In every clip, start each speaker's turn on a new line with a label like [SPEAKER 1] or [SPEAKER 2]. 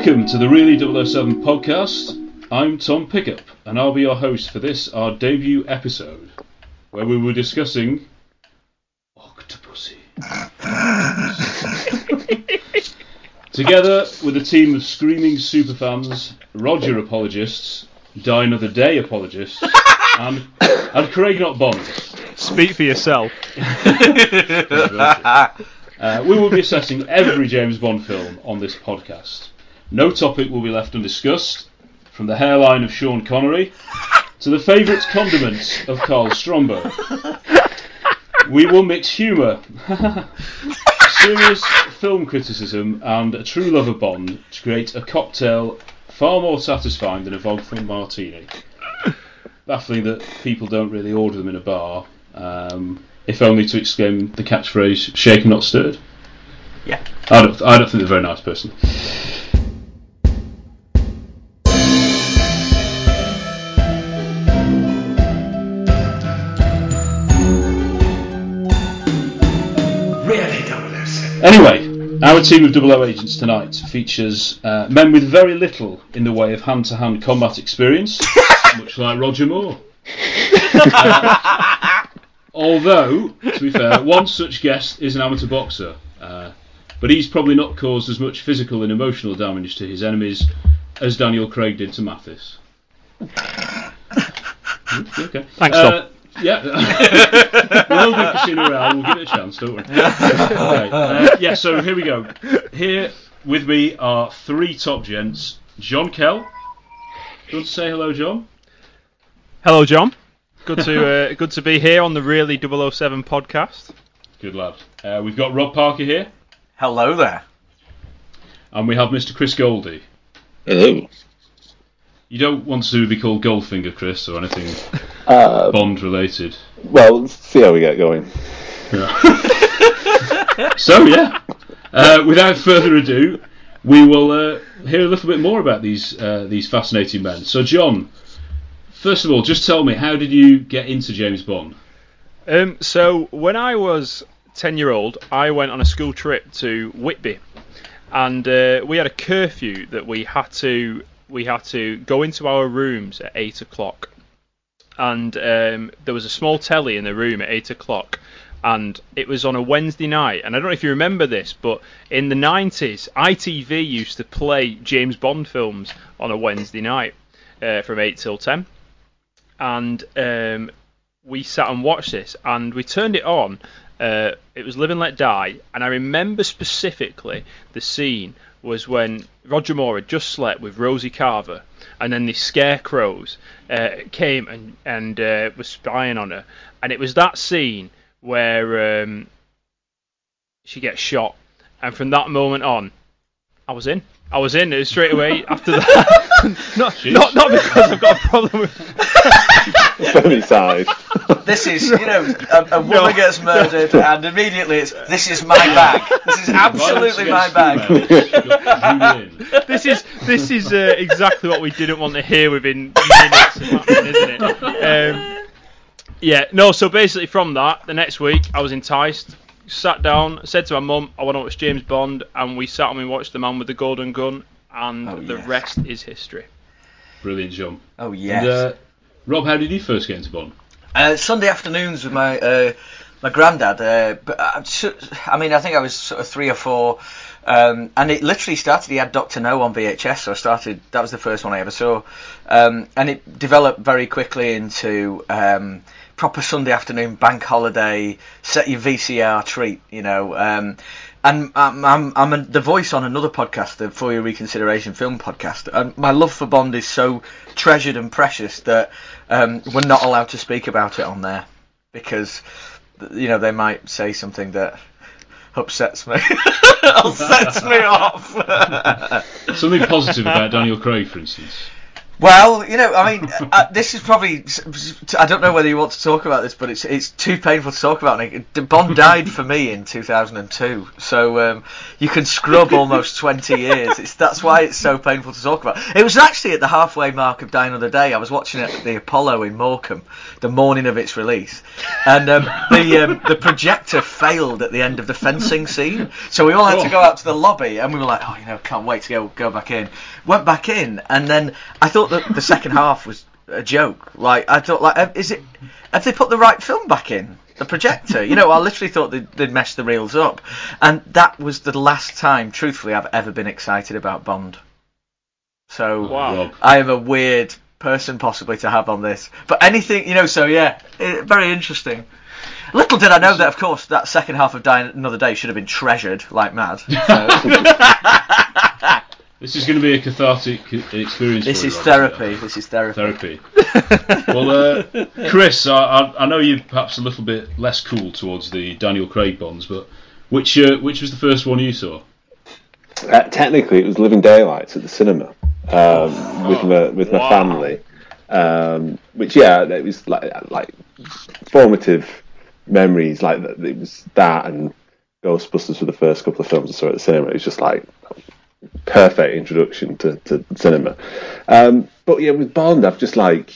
[SPEAKER 1] Welcome to the Really 007 podcast. I'm Tom Pickup, and I'll be your host for this, our debut episode, where we were discussing Octopussy. Together with a team of screaming superfans, Roger apologists, Die Another Day apologists, and, and Craig Not Bond.
[SPEAKER 2] Speak for yourself.
[SPEAKER 1] Uh, we will be assessing every James Bond film on this podcast. No topic will be left undiscussed, from the hairline of Sean Connery to the favourite condiments of Karl Stromberg. We will mix humour, serious film criticism, and a true love of Bond to create a cocktail far more satisfying than a vodka martini. Baffling that people don't really order them in a bar, um, if only to exclaim the catchphrase "shaken not stirred."
[SPEAKER 2] Yeah.
[SPEAKER 1] I don't. I don't think they're a very nice person. Anyway, our team of double O agents tonight features uh, men with very little in the way of hand-to-hand combat experience, much like Roger Moore. Uh, although, to be fair, one such guest is an amateur boxer, uh, but he's probably not caused as much physical and emotional damage to his enemies as Daniel Craig did to Mathis. okay.
[SPEAKER 2] Thanks,
[SPEAKER 1] Uh, yeah. we'll do Casino Royale. We'll give it a chance, don't we? okay. uh, yeah. So here we go. Here with me are three top gents. John Kell. Do you want to say hello, John?
[SPEAKER 2] Hello, John. Good to uh, good to be here on the Really 007 podcast.
[SPEAKER 1] Good lad. Uh, we've got Rob Parker here,
[SPEAKER 3] Hello there.
[SPEAKER 1] and we have Mr. Chris Goldie.
[SPEAKER 4] Hello.
[SPEAKER 1] You don't want to be called Goldfinger, Chris, or anything
[SPEAKER 4] Uh,
[SPEAKER 1] Bond related.
[SPEAKER 4] well, let's see how we get going.
[SPEAKER 1] So yeah, uh, without further ado, we will uh, hear a little bit more about these uh, these fascinating men. So John, first of all, just tell me how did you get into James Bond?
[SPEAKER 2] Um, so when I was 10 year old, I went on a school trip to Whitby, and uh, we had a curfew that we had to we had to go into our rooms at eight o'clock, and um, there was a small telly in the room at eight o'clock. And it was on a Wednesday night, and I don't know if you remember this, but in the 90s, ITV used to play James Bond films on a Wednesday night uh, from 8 till 10 and um, we sat and watched this, and we turned it on. Uh, it was Live and Let Die, and I remember specifically the scene was when Roger Moore had just slept with Rosie Carver, and then the scarecrows uh, came and and uh, was spying on her, and it was that scene where um, she gets shot, and from that moment on, I was in. I was in it straight away after that. not, not not because I've got a problem with.
[SPEAKER 4] Femicide.
[SPEAKER 3] This is, you know, a, a woman
[SPEAKER 2] No.
[SPEAKER 3] gets murdered, and immediately it's, this is my bag. This is absolutely my bag.
[SPEAKER 1] bag.
[SPEAKER 2] This is this is uh, exactly what we didn't want to hear within minutes of happening, isn't it? Um, yeah, no. So basically, from that, the next week I was enticed. Sat down, said to my mum, "I want to watch James Bond," and we sat and we watched The Man with the Golden Gun, and
[SPEAKER 3] Oh,
[SPEAKER 2] the
[SPEAKER 3] yes.
[SPEAKER 2] rest is history.
[SPEAKER 1] Brilliant jump.
[SPEAKER 3] Oh, yes.
[SPEAKER 1] And, uh, Rob, how did you first get into Bond?
[SPEAKER 3] Uh, Sunday afternoons with my uh, my granddad. Uh, but I, I mean, I think I was sort of three or four, um, and it literally started. He had Doctor No on VHS, so I started. That was the first one I ever saw, um, and it developed very quickly into um, proper Sunday afternoon bank holiday. Set your VCR treat, you know. Um, and I'm, I'm, I'm a, the voice on another podcast, the For Your Reconsideration film podcast. And my love for Bond is so treasured and precious that um, we're not allowed to speak about it on there because, you know, they might say something that upsets me, upsets me off.
[SPEAKER 1] Something positive about Daniel Craig, for instance.
[SPEAKER 3] Well, you know, I mean, uh, this is probably. I don't know whether you want to talk about this, but it's it's too painful to talk about. Bond died for me in 2002, so um, you can scrub almost 20 years. It's that's why it's so painful to talk about. It was actually at the halfway mark of Die Another Day. I was watching it at the Apollo in Morecambe, the morning of its release, and um, the um, the projector failed at the end of the fencing scene, so we all had to go out to the lobby, and we were like, oh, you know, can't wait to go go back in. Went back in, and then I thought that the second half was a joke. Like I thought, like, is it? Have they put the right film back in? The projector, you know, I literally thought they'd, they'd messed the reels up, and that was the last time, truthfully, I've ever been excited about Bond. So
[SPEAKER 2] Wow.
[SPEAKER 3] I am a weird person possibly to have on this, but anything, you know. So yeah, eh, very interesting. Little did I know that, of course, that second half of Die Another Day should have been treasured like mad. So,
[SPEAKER 1] This is going to be a cathartic experience.
[SPEAKER 3] this
[SPEAKER 1] for
[SPEAKER 3] is
[SPEAKER 1] Rob,
[SPEAKER 3] therapy. This is therapy.
[SPEAKER 1] Therapy. well, uh, Chris, I, I, I know you're perhaps a little bit less cool towards the Daniel Craig Bonds, but which uh, which was the first one you saw?
[SPEAKER 4] Uh, technically, it was Living Daylights at the cinema um, with my with my
[SPEAKER 2] Wow.
[SPEAKER 4] family. Um, which yeah, it was like like formative memories. Like it was that and Ghostbusters were the first couple of films I saw at the cinema. It was just like perfect introduction to, to cinema. Um, but yeah, with Bond, I've just like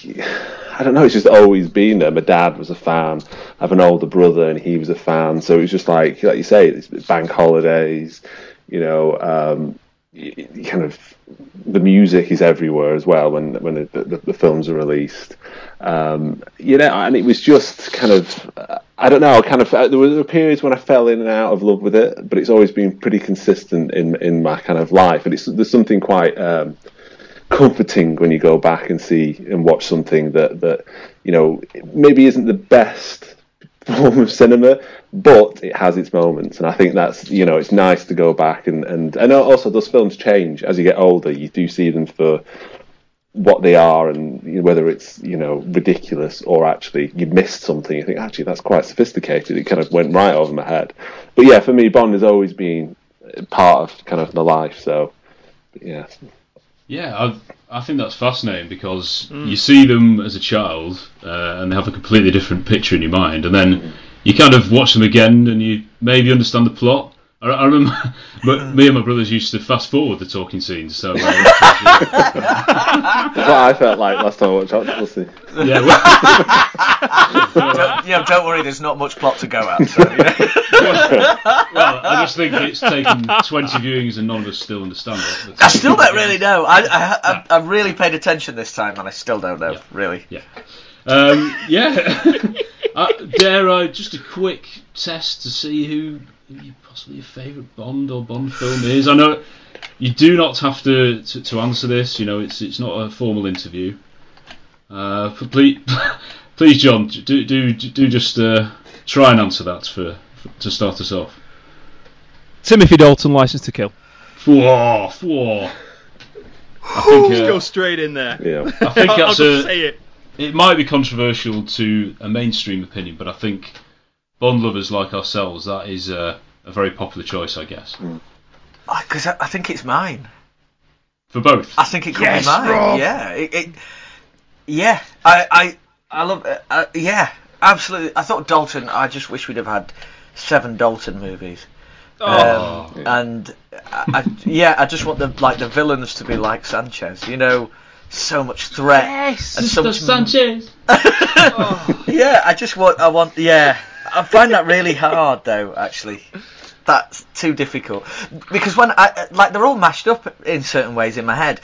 [SPEAKER 4] I don't know. It's just always been there. My dad was a fan. I have an older brother, and he was a fan. So it was just like like you say, it's bank holidays. You know, um, kind of the music is everywhere as well when when the, the, the films are released. Um, you know, and it was just kind of I don't know. Kind of uh, there were periods when I fell in and out of love with it, but it's always been pretty consistent in in my kind of life. And it's there's something quite. Um, comforting when you go back and see and watch something that that you know maybe isn't the best form of cinema but it has its moments and i think that's you know it's nice to go back and and and also those films change. As you get older you do see them for what they are and whether it's you know ridiculous or actually you missed something you think actually that's quite sophisticated. It kind of went right over my head. But yeah for me bond has always been part of kind of my life so yeah.
[SPEAKER 1] Yeah, I, I think that's fascinating because you see them as a child uh, and they have a completely different picture in your mind, and then you kind of watch them again and you maybe understand the plot. I, I remember m- me and my brothers used to fast forward the talking scenes, so uh,
[SPEAKER 4] That's what I felt like last time I watched Octopussy.
[SPEAKER 1] yeah, well,
[SPEAKER 3] don't, yeah, don't worry. There's not much plot to go at. So, you know.
[SPEAKER 1] well, I just think it's taken 20 viewings and none of us still understand it.
[SPEAKER 3] I still don't really know. I, I, I, I really paid attention this time, and I still don't know.
[SPEAKER 1] Yeah.
[SPEAKER 3] Really.
[SPEAKER 1] Yeah. Um, yeah. uh, dare I just a quick test to see who, who your- possibly your favourite Bond or Bond film is? I know you do not have to, to, to answer this. You know, it's it's not a formal interview. Uh, please, please, John, do do do just uh, try and answer that for, for to start us off.
[SPEAKER 2] Timothy Dalton, License to Kill.
[SPEAKER 1] Whoa, whoa. I think
[SPEAKER 2] Just
[SPEAKER 1] uh,
[SPEAKER 2] go straight in there.
[SPEAKER 4] Yeah.
[SPEAKER 1] I think
[SPEAKER 2] I'll, I'll just
[SPEAKER 1] a
[SPEAKER 2] say it.
[SPEAKER 1] it might be controversial to a mainstream opinion, but I think Bond lovers like ourselves, that is a, a very popular choice, I guess.
[SPEAKER 3] Because I, I think it's mine.
[SPEAKER 1] for both.
[SPEAKER 3] I think it could
[SPEAKER 2] Yes,
[SPEAKER 3] be mine.
[SPEAKER 2] Rob.
[SPEAKER 3] Yeah, it, it, yeah. I, I, I love. it. Uh, yeah, absolutely. I thought Dalton. I just wish we'd have had seven Dalton movies.
[SPEAKER 2] Oh.
[SPEAKER 3] Um, and I, I, yeah, I just want the like the villains to be like Sanchez. You know, so much threat and so much.
[SPEAKER 1] Sanchez.
[SPEAKER 3] Yeah, I just want. I want. Yeah, I find that really hard though. Actually, that's too difficult because when I like they're all mashed up in certain ways in my head.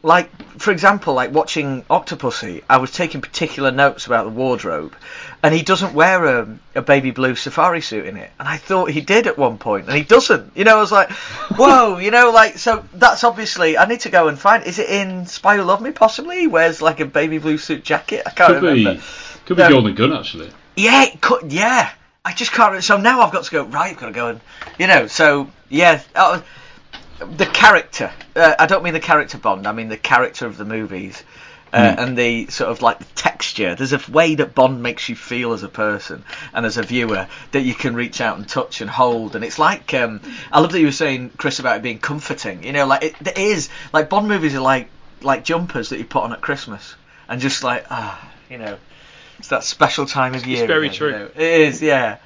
[SPEAKER 3] Like for example, like watching Octopussy, I was taking particular notes about the wardrobe, and he doesn't wear a, a baby blue safari suit in it, and I thought he did at one point, and he doesn't. You know, I was like, whoa, you know, like so that's obviously I need to go and find. Is it in Spy Who Loved Me? Possibly he wears like a baby blue suit jacket. I can't
[SPEAKER 1] Could
[SPEAKER 3] remember.
[SPEAKER 1] be, could be
[SPEAKER 3] No.
[SPEAKER 1] Golden Gun actually.
[SPEAKER 3] Yeah, it could, yeah. I just can't. So now I've got to go. Right, I've got to go and, you know. So yeah, uh, the character. Uh, I don't mean the character Bond. I mean the character of the movies. Uh, And the sort of like the texture. There's a way that Bond makes you feel as a person and as a viewer that you can reach out and touch and hold. And it's like um, I love that you were saying, Chris, about it being comforting. You know, like it, it is. Like Bond movies are like like jumpers that you put on at Christmas and just like ah, you know, it's that special time of year.
[SPEAKER 2] It's very
[SPEAKER 3] again,
[SPEAKER 2] true.
[SPEAKER 3] you know. It is, yeah.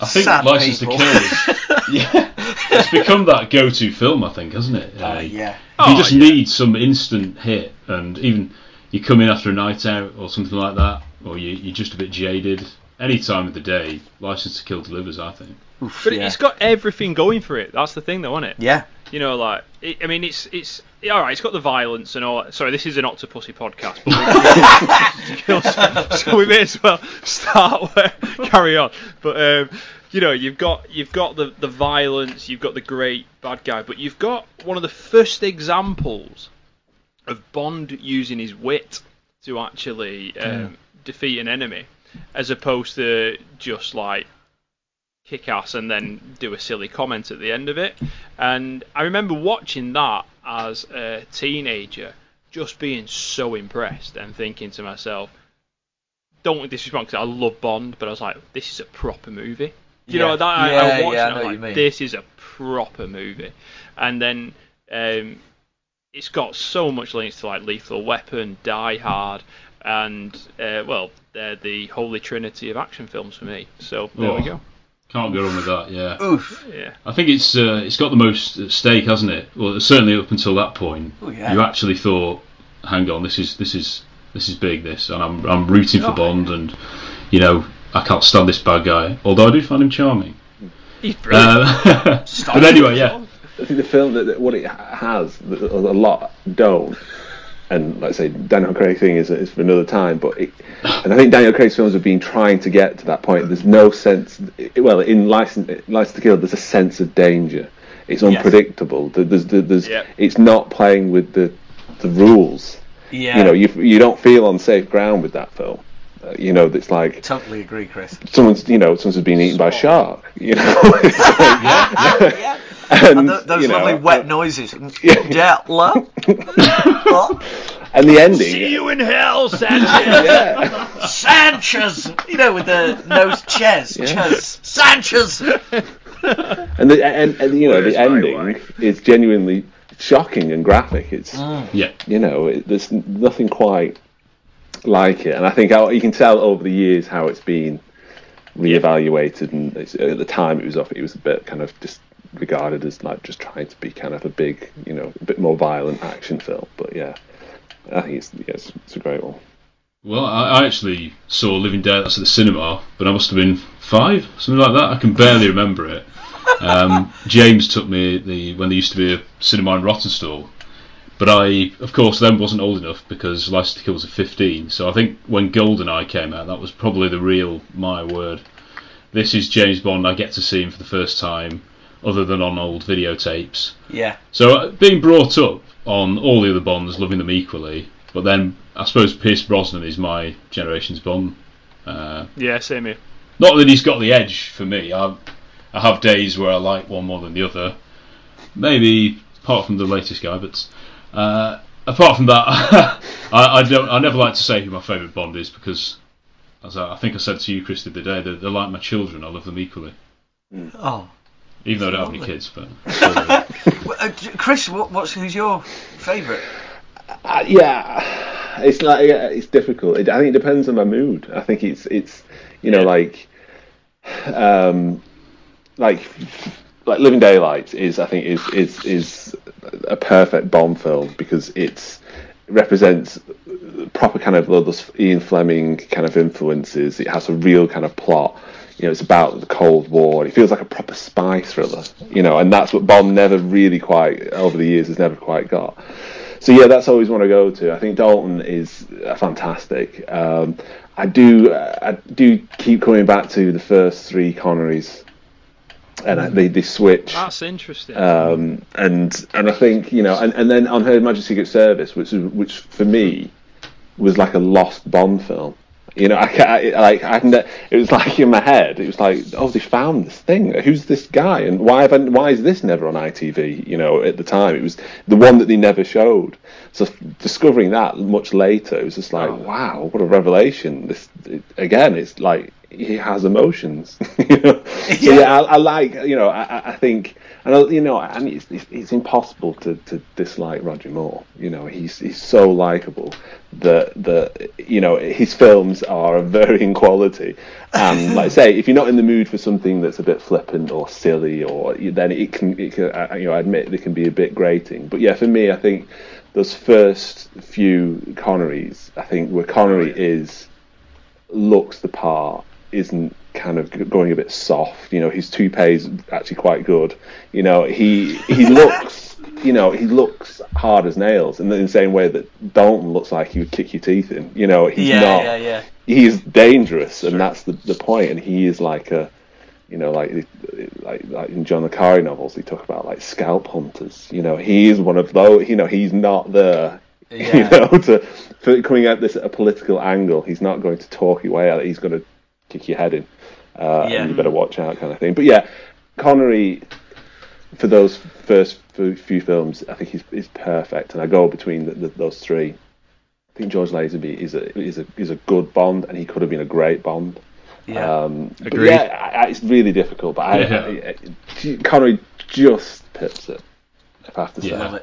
[SPEAKER 1] I think
[SPEAKER 3] Sad
[SPEAKER 1] License
[SPEAKER 3] people.
[SPEAKER 1] to Kill is, yeah, it's become that go-to film. I think, hasn't it?
[SPEAKER 3] Uh,
[SPEAKER 1] Uh,
[SPEAKER 3] yeah.
[SPEAKER 1] You
[SPEAKER 2] Oh,
[SPEAKER 1] just
[SPEAKER 2] yeah.
[SPEAKER 1] need some instant hit, and even you come in after a night out or something like that, or you, you're just a bit jaded. Any time of the day, License to Kill delivers. I think.
[SPEAKER 3] Oof,
[SPEAKER 2] But
[SPEAKER 3] yeah.
[SPEAKER 2] it's got everything going for it. That's the thing, though, isn't it?
[SPEAKER 3] yeah.
[SPEAKER 2] You know, like it, I mean, it's it's yeah, all right. It's got the violence and all. Sorry, this is an Octopussy podcast, but so we may as well start where carry on. But um, you know, you've got you've got the the violence, you've got the great bad guy, but you've got one of the first examples of Bond using his wit to actually um, defeat an enemy, as opposed to just like kick ass and then do a silly comment at the end of it. And I remember watching that as a teenager, just being so impressed and thinking to myself, don't want disrespect because I love Bond, but I was like, this is a proper movie. You
[SPEAKER 3] Yeah.
[SPEAKER 2] know, that I,
[SPEAKER 3] Yeah,
[SPEAKER 2] I watched
[SPEAKER 3] yeah, I
[SPEAKER 2] it,
[SPEAKER 3] know
[SPEAKER 2] I was
[SPEAKER 3] what you
[SPEAKER 2] like,
[SPEAKER 3] mean.
[SPEAKER 2] this is a proper movie. And then um, it's got so much links to like Lethal Weapon, Die Hard, and uh, well, they're the holy trinity of action films for me. So there we
[SPEAKER 1] Oh.
[SPEAKER 2] go.
[SPEAKER 1] Can't go wrong with that. Yeah.
[SPEAKER 3] Oof.
[SPEAKER 2] Yeah.
[SPEAKER 1] I think it's uh, it's got the most at stake, hasn't it? Well, certainly up until that point,
[SPEAKER 3] Oh, yeah.
[SPEAKER 1] you actually thought, "Hang on, this is this is this is big." This, and I'm I'm rooting for
[SPEAKER 2] Oh.
[SPEAKER 1] Bond, and you know I can't stand this bad guy. Although I do find him charming.
[SPEAKER 2] He's brilliant.
[SPEAKER 1] Uh, but anyway, yeah,
[SPEAKER 4] I think the film that, that what it has a lot don't, and like I say, Daniel Craig thing is, is for another time. But it, and I think Daniel Craig's films have been trying to get to that point. There's no sense. Well, in License, License to Kill, there's a sense of danger. It's unpredictable. There- There's, there's, there's
[SPEAKER 2] Yep.
[SPEAKER 4] it's not playing with the the rules.
[SPEAKER 3] Yeah.
[SPEAKER 4] You know, you you don't feel on safe ground with that film. Uh, you know, it's like
[SPEAKER 3] totally agree, Chris.
[SPEAKER 4] someone's you know someone's been eaten by a shark. You know, like-
[SPEAKER 3] yeah.
[SPEAKER 4] and,
[SPEAKER 3] And th- those
[SPEAKER 4] you know,
[SPEAKER 3] lovely wet
[SPEAKER 4] uh,
[SPEAKER 3] noises. yeah. lo- lo-
[SPEAKER 4] and the ending.
[SPEAKER 2] See you in hell, Sanchez.
[SPEAKER 4] yeah.
[SPEAKER 3] Sanchez. You know, with the nose Ches.
[SPEAKER 4] Yeah.
[SPEAKER 3] Ches. Sanchez.
[SPEAKER 4] and the and, and you know
[SPEAKER 2] Where's
[SPEAKER 4] the ending is genuinely shocking and graphic. It's
[SPEAKER 1] yeah.
[SPEAKER 4] you know it, there's nothing quite like it, and I think how, you can tell over the years how it's been reevaluated. And it's, at the time it was off, it was a bit kind of just regarded as like just trying to be kind of a big, you know, a bit more violent action film. But yeah, I think it's yeah, it's, it's a great one.
[SPEAKER 1] Well, I, I actually saw Living Daylights at the cinema, but I must have been five, something like that. I can barely remember it. Um, James took me the when there used to be a cinema in Rawtenstall, but I, of course, then wasn't old enough because License to Kill was at 15. So I think when GoldenEye came out, that was probably the real my word. This is James Bond. I get to see him for the first time, other than on old videotapes.
[SPEAKER 3] Yeah.
[SPEAKER 1] So uh, being brought up on all the other Bonds, loving them equally, but then I suppose Pierce Brosnan is my generation's Bond. Uh,
[SPEAKER 2] yeah, same here.
[SPEAKER 1] not that he's got the edge for me. I, I have days where I like one more than the other. Maybe apart from the latest guy, but uh, apart from that, I, I don't. I never like to say who my favourite Bond is because, as I, I think I said to you, Chris, the other day, they're, they're like my children. I love them equally.
[SPEAKER 3] Oh.
[SPEAKER 1] Even though I don't have any kids, but
[SPEAKER 3] Well, uh, Chris, what, what's who's your favourite?
[SPEAKER 4] Uh, yeah, it's like yeah, it's difficult. It, I think it depends on my mood. I think it's it's you know like um like like Living Daylight is I think is is is a perfect Bond film because it's it represents proper kind of those Ian Fleming kind of influences. It has a real kind of plot. You know, it's about the Cold War. It feels like a proper spy thriller. You know, and that's what Bond never really quite over the years has never quite got. So yeah, that's always one to go to. I think Dalton is uh, fantastic. Um, I do I do keep coming back to the first three Connerys, and I, they they switch.
[SPEAKER 2] That's interesting.
[SPEAKER 4] Um, and and I think you know, and, and then on Her Majesty's Secret Service, which which for me was like a lost Bond film. You know, I, I like I it was like in my head. It was like, oh, they found this thing. Who's this guy? And why have I, why is this never on ITV? You know, at the time, it was the one that they never showed. So discovering that much later, it was just like, oh. wow, what a revelation! This it, again, it's like he has emotions. you know, so yeah, I, I like you know, I, I- think. And I- you know, and it's, it's, it's impossible to, to dislike Roger Moore. You know, he's he's so likable that that you know his films are of varying quality. And like I say, if you're not in the mood for something that's a bit flippant or silly, or then it can, it can I- you know, I admit they can be a bit grating. But yeah, for me, I think those first few Connerys, I think where Connery oh, is looks the part, isn't kind of going a bit soft. You know, his toupee is actually quite good. You know, he he looks, you know, he looks hard as nails, in the, in the same way that Dalton looks like he would kick your teeth in. You know, he's
[SPEAKER 3] Yeah,
[SPEAKER 4] not.
[SPEAKER 3] yeah, yeah.
[SPEAKER 4] He's dangerous, and that's the the point. And he is like a. You know, like like like in John le Carre novels, they talk about like scalp hunters. You know, he is one of those. You know, he's not there.
[SPEAKER 3] Yeah.
[SPEAKER 4] You know, to for coming at this at a political angle, he's not going to talk your way out. He's going to kick your head in, uh,
[SPEAKER 3] Yeah.
[SPEAKER 4] and you better watch out, kind of thing. But yeah, Connery for those first few few films, I think he's is perfect, and I go between the, the, those three. I think George Lazenby is a is a is a good Bond, and he could have been a great Bond.
[SPEAKER 3] Yeah.
[SPEAKER 4] Um, but
[SPEAKER 2] Agreed.
[SPEAKER 4] yeah, I, I, it's really difficult, but I,
[SPEAKER 1] Yeah.
[SPEAKER 4] I, I, Connery just pips it. If I have to say.
[SPEAKER 1] Yeah.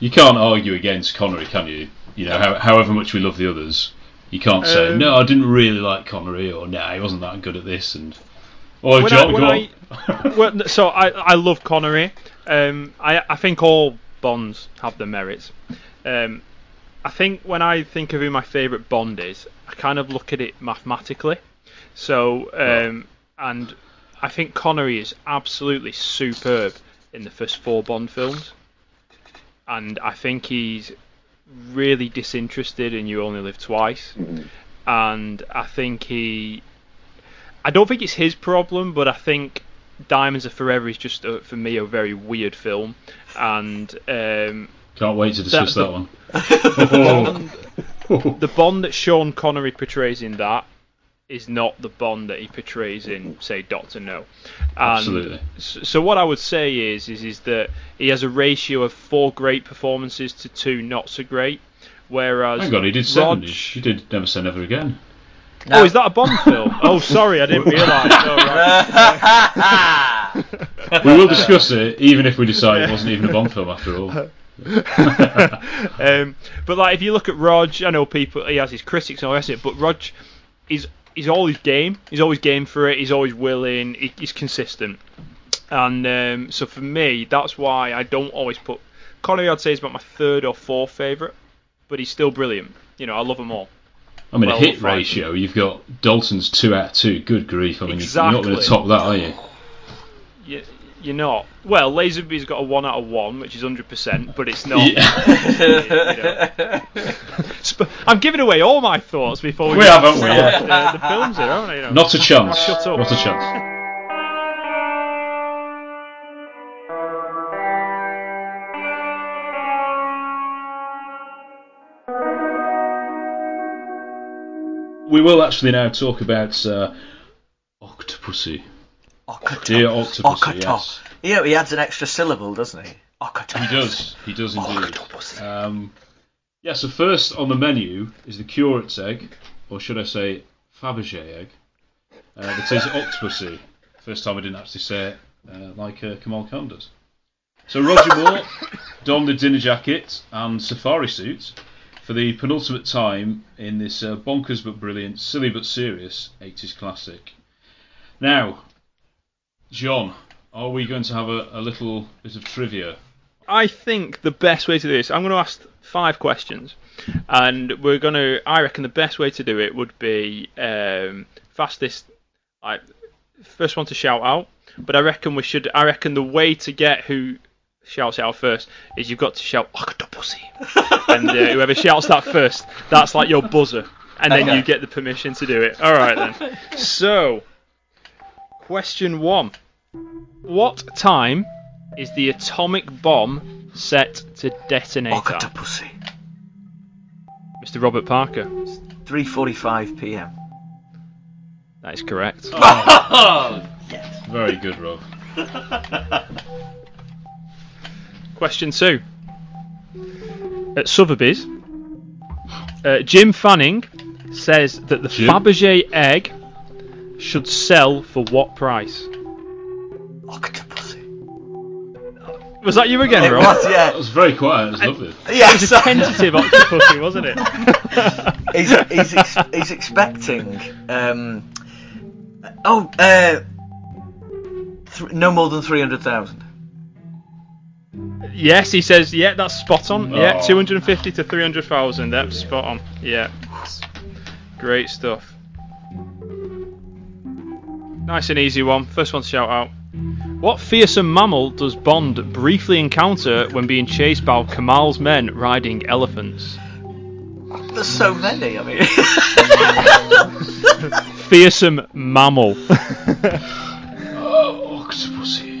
[SPEAKER 1] You can't argue against Connery, can you? You know, how, however much we love the others, you can't say
[SPEAKER 2] Um,
[SPEAKER 1] no. I didn't really like Connery, or no, he wasn't that good at this, and
[SPEAKER 2] when
[SPEAKER 1] John,
[SPEAKER 2] I, I, well, so I, I love Connery. Um, I, I think all Bonds have their merits. Um, I think when I think of who my favourite Bond is, I kind of look at it mathematically. So, um, and I think Connery is absolutely superb in the first four Bond films, and I think he's really disinterested in You Only Live Twice, and I think he I don't think it's his problem, but I think Diamonds Are Forever is just uh for me a very weird film, and um,
[SPEAKER 1] Can't wait to discuss
[SPEAKER 2] That-
[SPEAKER 1] that, one.
[SPEAKER 2] the Bond that Sean Connery portrays in that is not the Bond that he portrays in, say, Doctor No. And
[SPEAKER 1] Absolutely.
[SPEAKER 2] So what I would say is, is, is that he has a ratio of four great performances to two not so great, whereas
[SPEAKER 1] Hang on, he did seven.
[SPEAKER 2] Rog-
[SPEAKER 1] He did Never Say Never Again.
[SPEAKER 2] Oh, is that a Bond film? Oh, sorry, I didn't realise. Oh, right.
[SPEAKER 1] We will discuss it, even if we decide it wasn't even a Bond film after all.
[SPEAKER 2] um, but like, if you look at Rog, I know people he has his critics and all the rest of it, but Rog, he's he's always game. He's always game for it. He's always willing. He, he's consistent. And um, so for me, that's why I don't always put Connery. I'd say is about my third or fourth favourite, but he's still brilliant. You know, I love them all.
[SPEAKER 1] I mean,
[SPEAKER 2] Well,
[SPEAKER 1] a hit ratio, you've got Dalton's 2 out of 2. Good grief. I mean, you're not going to top that, are you?
[SPEAKER 2] You, you're not. Well, Lazenby's got a one out of one, which is hundred percent, but it's not.
[SPEAKER 1] Yeah.
[SPEAKER 2] you know. I'm giving away all my thoughts before we,
[SPEAKER 1] We have, haven't we?
[SPEAKER 2] the, the films here, haven't I? You know?
[SPEAKER 1] Not a chance.
[SPEAKER 2] Shut up.
[SPEAKER 1] Not a chance. We will actually now talk about uh, Octopussy.
[SPEAKER 3] Okato.
[SPEAKER 1] Dear Octopussy,
[SPEAKER 3] Okato.
[SPEAKER 1] yes.
[SPEAKER 3] Know, he adds an extra syllable, doesn't he? Okato.
[SPEAKER 1] He does. He does indeed.
[SPEAKER 3] Octopussy.
[SPEAKER 1] Um, yeah, so first on the menu is the curate's egg, or should I say Fabergé egg. Uh, that says Octopussy. First time I didn't actually say it uh, like uh, Kamal Khan does. So Roger Moore donned the dinner jacket and safari suit for the penultimate time in this uh, bonkers but brilliant, silly but serious 80s classic. Now, John, are we going to have a, a little bit of trivia?
[SPEAKER 2] I think the best way to do this, I'm going to ask five questions, and we're going to. I reckon the best way to do it would be um, fastest. Like first one to shout out, but I reckon we should. I reckon the way to get who shouts it out first is you've got to shout octopussy, and uh, whoever shouts that first, that's like your buzzer, and then
[SPEAKER 3] Okay.
[SPEAKER 2] you get the permission to do it. All right then. So, question one: What time is the atomic bomb set to detonate at?
[SPEAKER 3] Octopussy.
[SPEAKER 2] Mr. Robert Parker.
[SPEAKER 3] 3:45 p.m.
[SPEAKER 2] That is correct.
[SPEAKER 1] Oh, Very good, Rob.
[SPEAKER 2] Question two. At Sotheby's, uh, Jim Fanning says that the
[SPEAKER 1] Jim?
[SPEAKER 2] Fabergé egg should sell for what price?
[SPEAKER 3] Octopussy.
[SPEAKER 2] Was that you again,
[SPEAKER 3] It
[SPEAKER 2] Rob?
[SPEAKER 3] was,
[SPEAKER 1] That
[SPEAKER 3] yeah.
[SPEAKER 1] was very quiet. It was lovely.
[SPEAKER 3] Yeah,
[SPEAKER 2] It was
[SPEAKER 3] so-
[SPEAKER 2] a tentative octopus, wasn't it?
[SPEAKER 3] he's he's, ex- he's expecting um oh uh th- no more than 300,000.
[SPEAKER 2] yes, he says, yeah, that's spot on. Yeah,
[SPEAKER 1] Oh.
[SPEAKER 2] 250 to 300,000. That's spot on. Yeah. Great stuff. Nice and easy one. First one to shout out. What fearsome mammal does Bond briefly encounter when being chased by Kamal's men riding elephants?
[SPEAKER 3] There's so many, I mean.
[SPEAKER 2] Fearsome mammal.
[SPEAKER 1] Oh, Octopussy.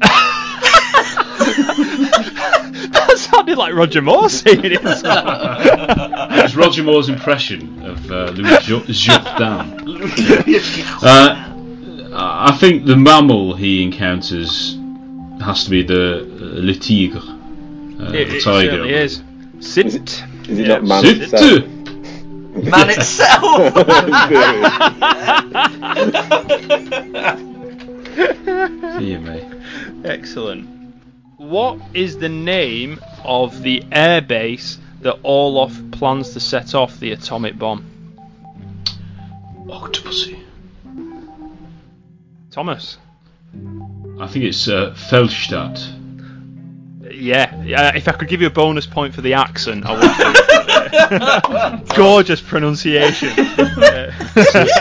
[SPEAKER 2] that sounded like Roger Moore saying it.
[SPEAKER 1] It was Roger Moore's impression of uh, Louis Jo- Jourdan. Uh, I think the mammal he encounters has to be the uh, le tigre, uh,
[SPEAKER 2] it,
[SPEAKER 1] the
[SPEAKER 2] it
[SPEAKER 1] tiger.
[SPEAKER 2] certainly is. Sit.
[SPEAKER 4] Is it not man
[SPEAKER 1] Zit-
[SPEAKER 4] itself?
[SPEAKER 3] Man itself.
[SPEAKER 1] Dear me.
[SPEAKER 2] Excellent. What is the name of the airbase that Orlov plans to set off the atomic bomb?
[SPEAKER 1] Octopussy.
[SPEAKER 2] Thomas.
[SPEAKER 1] I think it's uh, Feldstadt.
[SPEAKER 2] Yeah, yeah. If I could give you a bonus point for the accent, I would. Gorgeous pronunciation.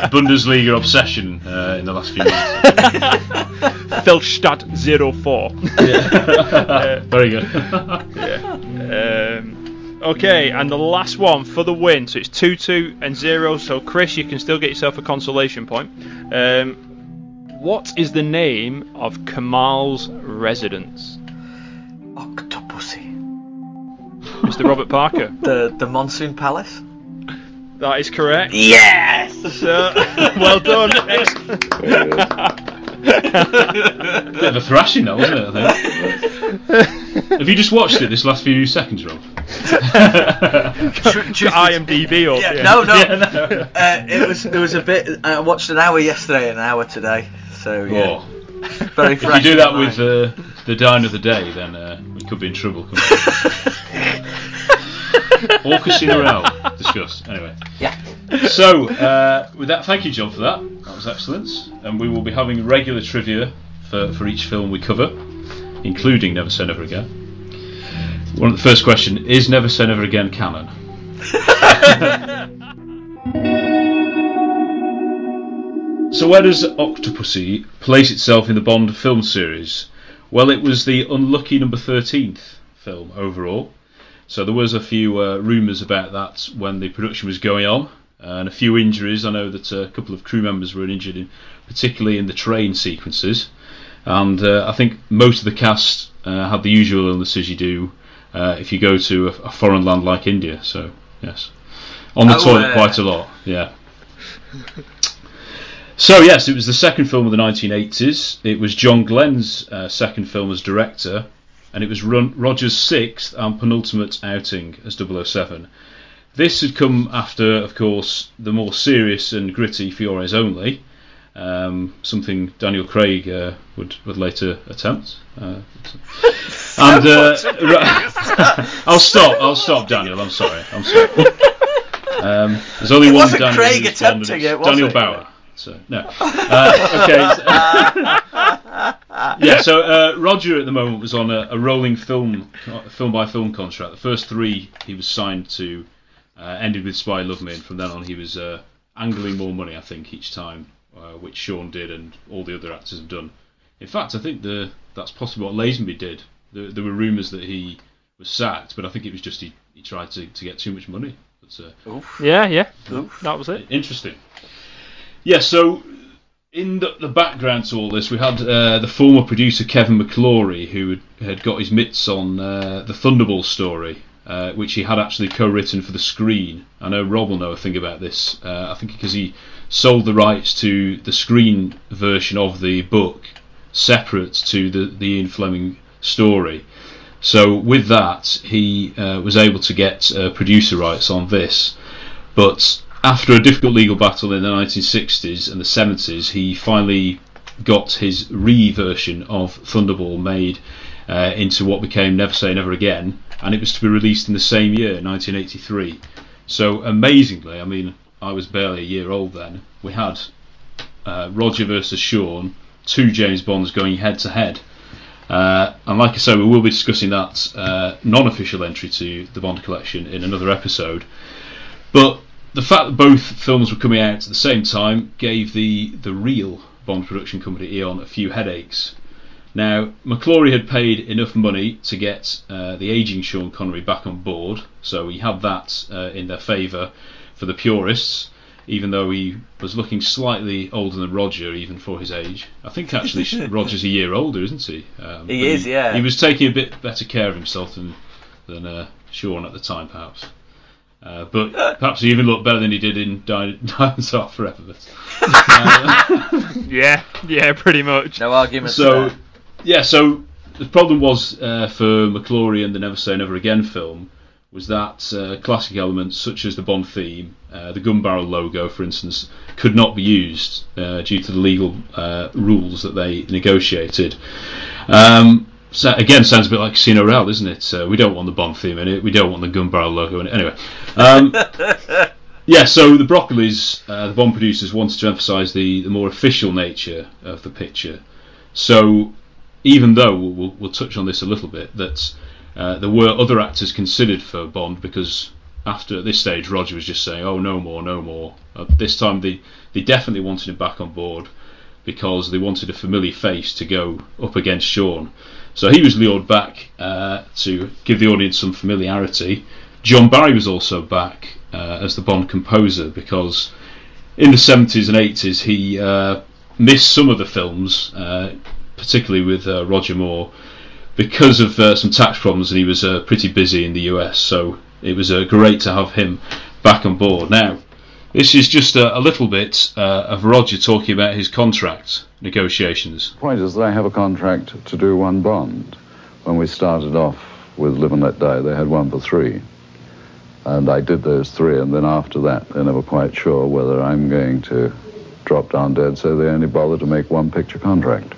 [SPEAKER 1] Bundesliga obsession uh, in the last few months.
[SPEAKER 2] Feldstadt 04.
[SPEAKER 1] Very good.
[SPEAKER 2] Um, okay, and the last one for the win. So it's 2 2 and 0. So, Chris, you can still get yourself a consolation point. Um, what is the name of Kamal's residence?
[SPEAKER 3] Octopussy.
[SPEAKER 2] Mr. Robert Parker.
[SPEAKER 3] The the Monsoon Palace.
[SPEAKER 2] That is correct.
[SPEAKER 3] Yes.
[SPEAKER 2] So, well done. Excellent.
[SPEAKER 1] Bit of a thrashing, that wasn't it? I think. Have you just watched it this last few seconds, Rob?
[SPEAKER 3] Tr- truth be-
[SPEAKER 2] IMDb up.
[SPEAKER 3] Yeah,
[SPEAKER 2] yeah.
[SPEAKER 3] no, no.
[SPEAKER 1] Yeah, no.
[SPEAKER 3] Uh, it was there was a bit. I watched an hour yesterday, an hour today. So yeah,
[SPEAKER 1] Oh.
[SPEAKER 3] very
[SPEAKER 1] If you do that with
[SPEAKER 3] mind.
[SPEAKER 1] uh, the dine of the day, then uh, we could be in trouble. couldn't or Casino Royale. Discuss. Anyway.
[SPEAKER 3] yeah.
[SPEAKER 1] So, uh, with that, thank you, John, for that. That was excellent. And we will be having regular trivia for, for each film we cover, including Never Say Never Again. One of the first question is Never Say Never Again canon? so, where does Octopussy place itself in the Bond film series? Well, it was the unlucky number 13th film overall. So there was a few uh, rumours about that when the production was going on, and a few injuries. I know that a couple of crew members were injured, in, particularly in the train sequences. And uh, I think most of the cast uh, had the usual illnesses you do uh, if you go to a, a foreign land like India. So yes, on the
[SPEAKER 3] Oh,
[SPEAKER 1] toilet quite a lot. Yeah. So yes, it was the second film of the 1980s. It was John Glenn's uh, second film as director, and it was Ron- Roger's sixth and penultimate outing as 007. This had come after, of course, the more serious and gritty For Your Eyes Only, Um, something Daniel Craig uh, would would later attempt. Uh, and uh, I'll stop. I'll stop, Daniel. I'm sorry. I'm sorry. Um, there's only
[SPEAKER 3] It
[SPEAKER 1] one Daniel
[SPEAKER 3] Craig
[SPEAKER 1] who's Bond, and
[SPEAKER 3] attempting it, was
[SPEAKER 1] Daniel
[SPEAKER 3] it?
[SPEAKER 1] Bauer. So no. Uh, okay. yeah. So uh, Roger at the moment was on a, a rolling film film by film contract. The first three he was signed to uh, ended with Spy Love Me, and from then on he was uh, angling more money. I think each time, uh, which Sean did and all the other actors have done. In fact, I think the that's possibly what Lazenby did. There, there were rumours that he was sacked, but I think it was just he, he tried to, to get too much money. But, uh,
[SPEAKER 2] Yeah, yeah. That was it.
[SPEAKER 1] Interesting. Yeah, so in the, the background to all this, we had uh, the former producer Kevin McClory, who had, had got his mitts on uh, the Thunderball story, uh, which he had actually co-written for the screen. I know Rob will know a thing about this. Uh, I think because he sold the rights to the screen version of the book separate to the, the Ian Fleming story. So with that, he uh, was able to get uh, producer rights on this. But after a difficult legal battle in the 1960s and the 70s, he finally got his re-version of Thunderball made uh, into what became Never Say Never Again, and it was to be released in the same year, 1983. So amazingly, I mean, I was barely a year old then. We had uh, Roger versus Sean, two James Bonds going head to head. Uh, and like I say, we will be discussing that uh, non-official entry to the Bond collection in another episode. But the fact that both films were coming out at the same time gave the the real Bond production company Eon a few headaches. Now, McClory had paid enough money to get uh, the aging Sean Connery back on board, so he had that uh, in their favour for the purists, even though he was looking slightly older than Roger, even for his age. I think actually Roger's a year older, isn't he? Um,
[SPEAKER 3] He is, yeah.
[SPEAKER 1] He was taking a bit better care of himself than than uh, Sean at the time, perhaps. Uh, but perhaps he even looked better than he did in Di- Diamonds Are Forever. Uh,
[SPEAKER 2] Yeah, yeah, pretty much.
[SPEAKER 3] No argument.
[SPEAKER 1] so, yeah, so the problem was uh, for McClory and the Never Say Never Again film was that uh, classic elements such as the Bond theme, uh, the gun barrel logo, for instance, could not be used uh, due to the legal uh, rules that they negotiated. Um, so again, sounds a bit like Casino Royale, doesn't it? Uh, we don't want the Bond theme in it. We don't want the gun barrel logo in it. Anyway, um, yeah. So the Broccolis, uh, the Bond producers, wanted to emphasise the, the more official nature of the picture. So even though we'll, we'll, we'll touch on this a little bit, that uh, there were other actors considered for Bond because after at this stage Roger was just saying, "Oh, no more, no more." Uh, this time they they definitely wanted him back on board because they wanted a familiar face to go up against Sean. So he was lured back uh, to give the audience some familiarity. John Barry was also back uh, as the Bond composer because in the 70s and 80s he uh, missed some of the films, uh, particularly with uh, Roger Moore, because of uh, some tax problems and he was pretty busy in the US. So it was great to have him back on board. Now, this is just a, a little bit uh, of Roger talking about his contract negotiations.
[SPEAKER 5] The point is that I have a contract to do one Bond. When we started off with Live and Let Die, they had one for three. And I did those three, and then after that, they're never quite sure whether I'm going to drop down dead, so they only bother to make one picture contract.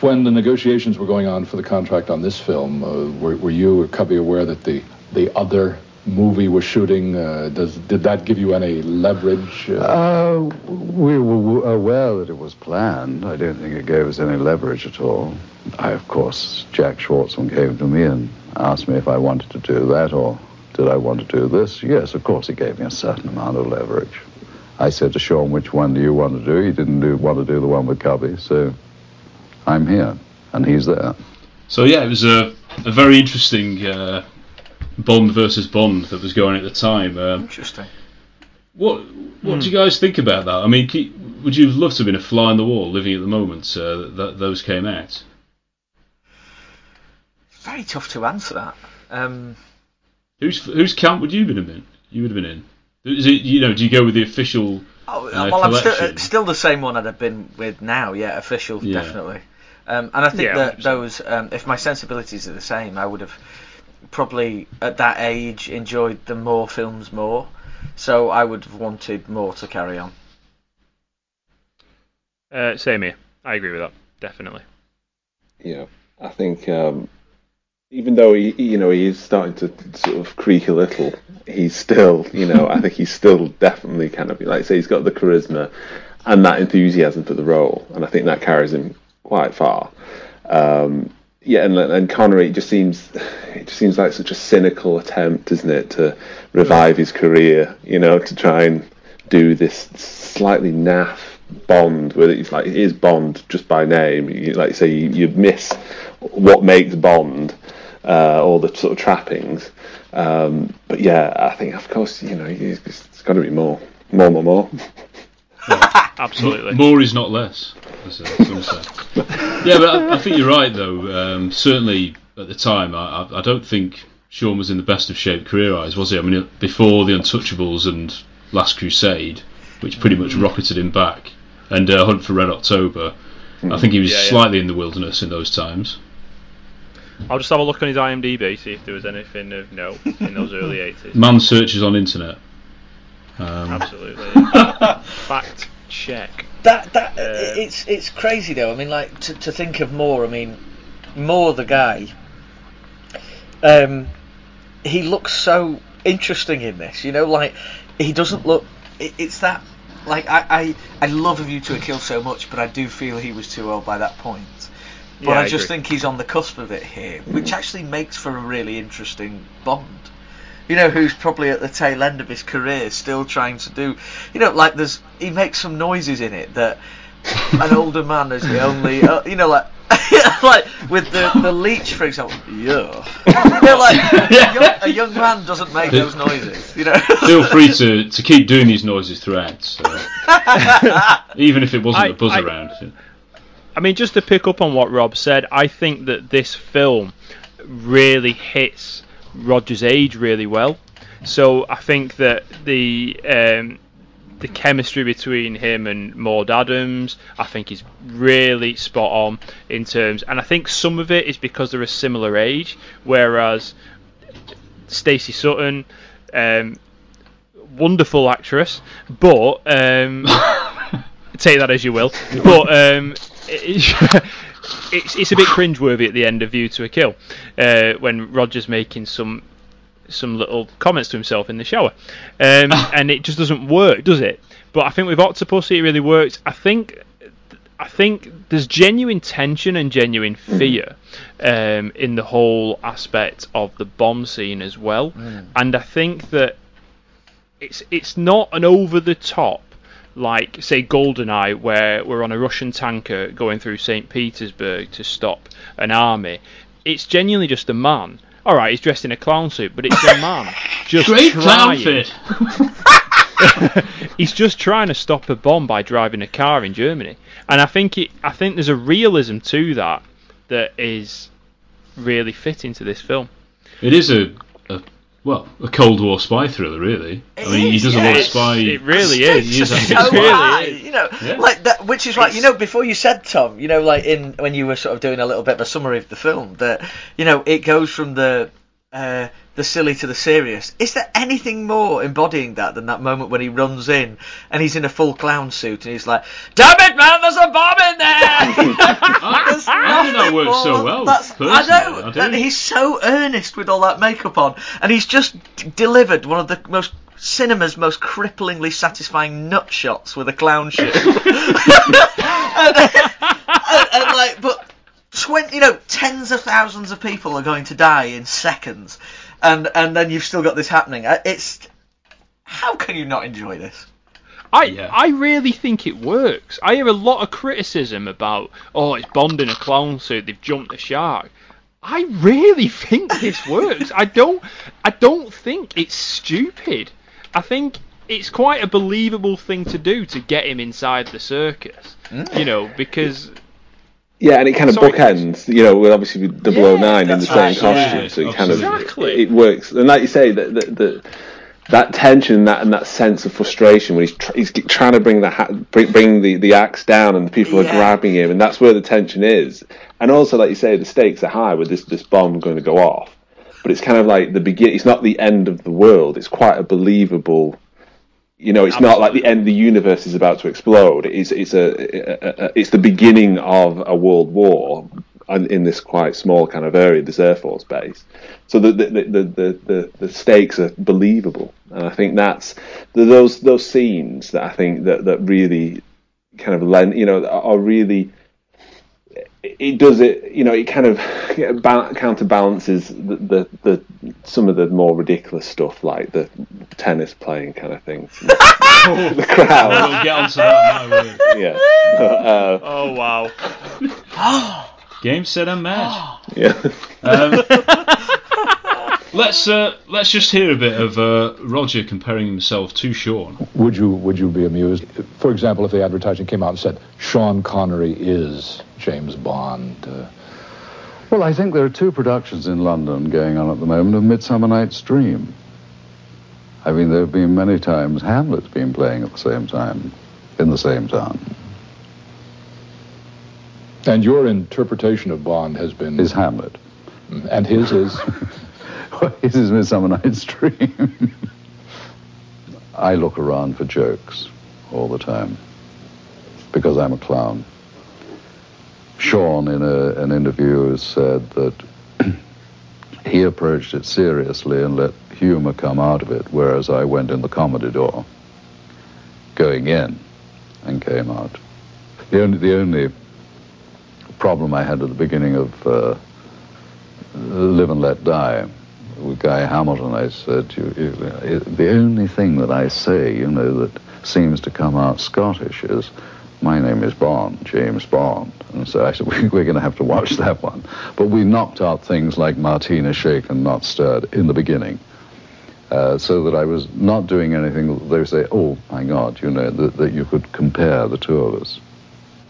[SPEAKER 6] When the negotiations were going on for the contract on this film, uh, were, were you or Cubby aware that the, the other movie was shooting? Uh, does, did that give you any leverage? Uh,
[SPEAKER 5] Uh, we were aware that it was planned. I don't think it gave us any leverage at all. I, of course, Jack Schwartzman came to me and asked me if I wanted to do that or did I want to do this. Yes, of course, it gave me a certain amount of leverage. I said to Sean, which one do you want to do? He didn't do, want to do the one with Cubby, so I'm here, and he's there.
[SPEAKER 1] So yeah, it was a, a very interesting uh, Bond versus Bond that was going at the time. Um,
[SPEAKER 3] Interesting.
[SPEAKER 1] what what do you guys think about that? I mean, ke- would you love to have been a fly on the wall living at the moment uh, that those came out?
[SPEAKER 3] Very tough to answer that. Um,
[SPEAKER 1] Whose whose camp would you have been in? You would have been in. Is it you know? Do you go with the official?
[SPEAKER 3] oh,
[SPEAKER 1] uh,
[SPEAKER 3] well, I'm still, uh, still the same one I'd have been with now. Yeah, official,
[SPEAKER 1] Yeah.
[SPEAKER 3] definitely. Um, and I think
[SPEAKER 2] Yeah,
[SPEAKER 3] that
[SPEAKER 2] 100%.
[SPEAKER 3] those, um, if my sensibilities are the same, I would have probably at that age enjoyed the more films more. So I would have wanted more to carry on.
[SPEAKER 2] Uh, same here. I agree with that. Definitely.
[SPEAKER 4] Yeah, I think um, even though he, you know, he is starting to sort of creak a little, he's still, you know, I think he's still definitely kind of like I say, he's got the charisma and that enthusiasm for the role, and I think that carries him quite far. Um, yeah, and and Connery just seems it just seems like such a cynical attempt, isn't it, to revive his career? You know, to try and do this slightly naff Bond, where it's like it is Bond just by name. You, like you say, you, you miss what makes Bond, uh, all the sort of trappings. Um, but yeah, I think of course you know it's, it's got to be more, more, more, more.
[SPEAKER 2] Absolutely.
[SPEAKER 1] More is not less, as uh, some say. yeah, but I, I think you're right, though. Um, certainly at the time, I, I, I don't think Sean was in the best of shape career-wise, was he? I mean, before the Untouchables and Last Crusade, which pretty much rocketed him back, and uh, Hunt for Red October, I think he was
[SPEAKER 2] Yeah, yeah.
[SPEAKER 1] slightly in the wilderness in those times.
[SPEAKER 2] I'll just have a look on his IMDb, see if there was anything of note in those early 80s.
[SPEAKER 1] Man searches on internet. Um,
[SPEAKER 2] Absolutely. Fact check.
[SPEAKER 3] That that
[SPEAKER 2] Uh,
[SPEAKER 3] it's it's crazy though. I mean, like to to think of Moore. I mean, Moore the guy. Um, he looks so interesting in this. You know, like he doesn't look. It, it's that. Like I, I I love A View to a Kill so much, but I do feel he was too old by that point. But
[SPEAKER 2] Yeah,
[SPEAKER 3] I,
[SPEAKER 2] I
[SPEAKER 3] just
[SPEAKER 2] agree.
[SPEAKER 3] think he's on the cusp of it here, which actually makes for a really interesting Bond. You know, who's probably at the tail end of his career, still trying to do. You know, like there's he makes some noises in it that an older man is the only. Uh, you know, like. like with the the leech, for example, yeah. You know, like a young, a young man doesn't make those noises. You know.
[SPEAKER 1] feel free to, to keep doing these noises throughout, so, even if it wasn't
[SPEAKER 2] I-
[SPEAKER 1] a buzz
[SPEAKER 2] I-
[SPEAKER 1] around.
[SPEAKER 2] I mean, just to pick up on what Rob said, I think that this film really hits Roger's age really well. So I think that the um, the chemistry between him and Maud Adams, I think, is really spot on in terms. And I think some of it is because they're a similar age, whereas Stacey Sutton. Um, wonderful actress, but um, take that as you will. But um, it's it's a bit cringeworthy at the end of View to a Kill uh, when Roger's making some some little comments to himself in the shower, um, and it just doesn't work, does it? But I think with Octopussy it really works. I think. I think there's genuine tension and genuine fear um, in the whole aspect of the bomb scene as well, and I think that it's it's not an over the top like say Goldeneye where we're on a Russian tanker going through St. Petersburg to stop an army. It's genuinely just a man. All right, he's dressed in a clown suit, but it's a man just
[SPEAKER 1] Great clown
[SPEAKER 2] trying.
[SPEAKER 1] fit!
[SPEAKER 2] he's just trying to stop a bomb by driving a car in Germany, and I think it. I think there's a realism to that that is really fitting to this film.
[SPEAKER 1] It is a, a well, a Cold War spy thriller, really. I
[SPEAKER 3] It
[SPEAKER 1] mean, he
[SPEAKER 3] is,
[SPEAKER 1] does a lot of spy.
[SPEAKER 2] It really is.
[SPEAKER 3] are
[SPEAKER 1] He is
[SPEAKER 3] so
[SPEAKER 1] actually-
[SPEAKER 2] really
[SPEAKER 3] high,
[SPEAKER 2] is.
[SPEAKER 3] you know,
[SPEAKER 1] Yeah.
[SPEAKER 3] like that, which is like you know before you said Tom, you know, like in when you were sort of doing a little bit of a summary of the film that you know it goes from the uh, the silly to the serious. Is there anything more embodying that than that moment when he runs in and he's in a full clown suit and he's like, "Damn it, man, there's a bomb in there!"
[SPEAKER 1] I,
[SPEAKER 3] There's
[SPEAKER 1] I think that
[SPEAKER 3] nothing
[SPEAKER 1] works so well.
[SPEAKER 3] That's, I
[SPEAKER 1] personally,
[SPEAKER 3] know,
[SPEAKER 1] I do.
[SPEAKER 3] and he's so earnest with all that makeup on, and he's just d- delivered one of the most cinema's most cripplingly satisfying nut shots with a clown shoe. and, and- and, like, but twenty, you know, tens of thousands of people are going to die in seconds, and and then you've still got this happening. Uh, It's how can you not enjoy this?
[SPEAKER 2] I
[SPEAKER 1] Yeah.
[SPEAKER 2] I really think it works. I hear a lot of criticism about oh it's Bond in a clown suit, they've jumped the shark. I really think this works. I don't I don't think it's stupid. I think it's quite a believable thing to do to get him inside the circus. You know, because
[SPEAKER 4] Yeah, and it kind of
[SPEAKER 2] Sorry,
[SPEAKER 4] bookends, you know, with obviously with 009 in the same
[SPEAKER 3] right,
[SPEAKER 4] costume,
[SPEAKER 1] yeah,
[SPEAKER 4] so it kind of
[SPEAKER 2] Exactly.
[SPEAKER 4] it works. And like you say, that that that, that tension, that and that sense of frustration when he's tr- he's trying to bring the ha- bring, bring the, the axe down, and the people
[SPEAKER 3] Yeah.
[SPEAKER 4] are grabbing him, and that's where the tension is. And also, like you say, the stakes are high with this this bomb going to go off, but it's kind of like the begin. It's not the end of the world. It's quite a believable You know, it's not like the end. The universe is about to explode. It's it's a, a, a it's the beginning of a world war, and in this quite small kind of area, this air force base. So the the, the, the, the, the stakes are believable, and I think that's those those scenes that I think that that really kind of lend you know are really it does it you know it kind of counterbalances the, the, the some of the more ridiculous stuff like the tennis playing kind of things the crowd.
[SPEAKER 1] We'll get onto that now
[SPEAKER 4] yeah. Uh,
[SPEAKER 2] oh wow.
[SPEAKER 1] Game set and match.
[SPEAKER 4] Yeah.
[SPEAKER 1] Um, let's uh, let's just hear a bit of uh, Roger comparing himself to Sean.
[SPEAKER 6] Would you would you be amused, for example, if the advertising came out and said Sean Connery is James Bond? Uh,
[SPEAKER 5] well, I think there are two productions in London going on at the moment of Midsummer Night's Dream. I mean, there have been many times Hamlet's been playing at the same time in the same town.
[SPEAKER 6] And your interpretation of Bond has been
[SPEAKER 5] is Hamlet,
[SPEAKER 6] and his is.
[SPEAKER 5] his is Midsummer Night's Dream. I look around for jokes all the time because I'm a clown. Sean, in a, an interview, said that he approached it seriously and let humor come out of it, whereas I went in the comedy door, going in and came out. The only, the only problem I had at the beginning of uh, Live and Let Die with Guy Hamilton, I said, you, you, the only thing that I say, you know, that seems to come out Scottish is, my name is Bond, James Bond. And so I said, we, are going to have to watch that one. But we knocked out things like Martina shaken, not stirred in the beginning. Uh, so that I was not doing anything that they would say, oh my God, you know, that, that you could compare the two of us.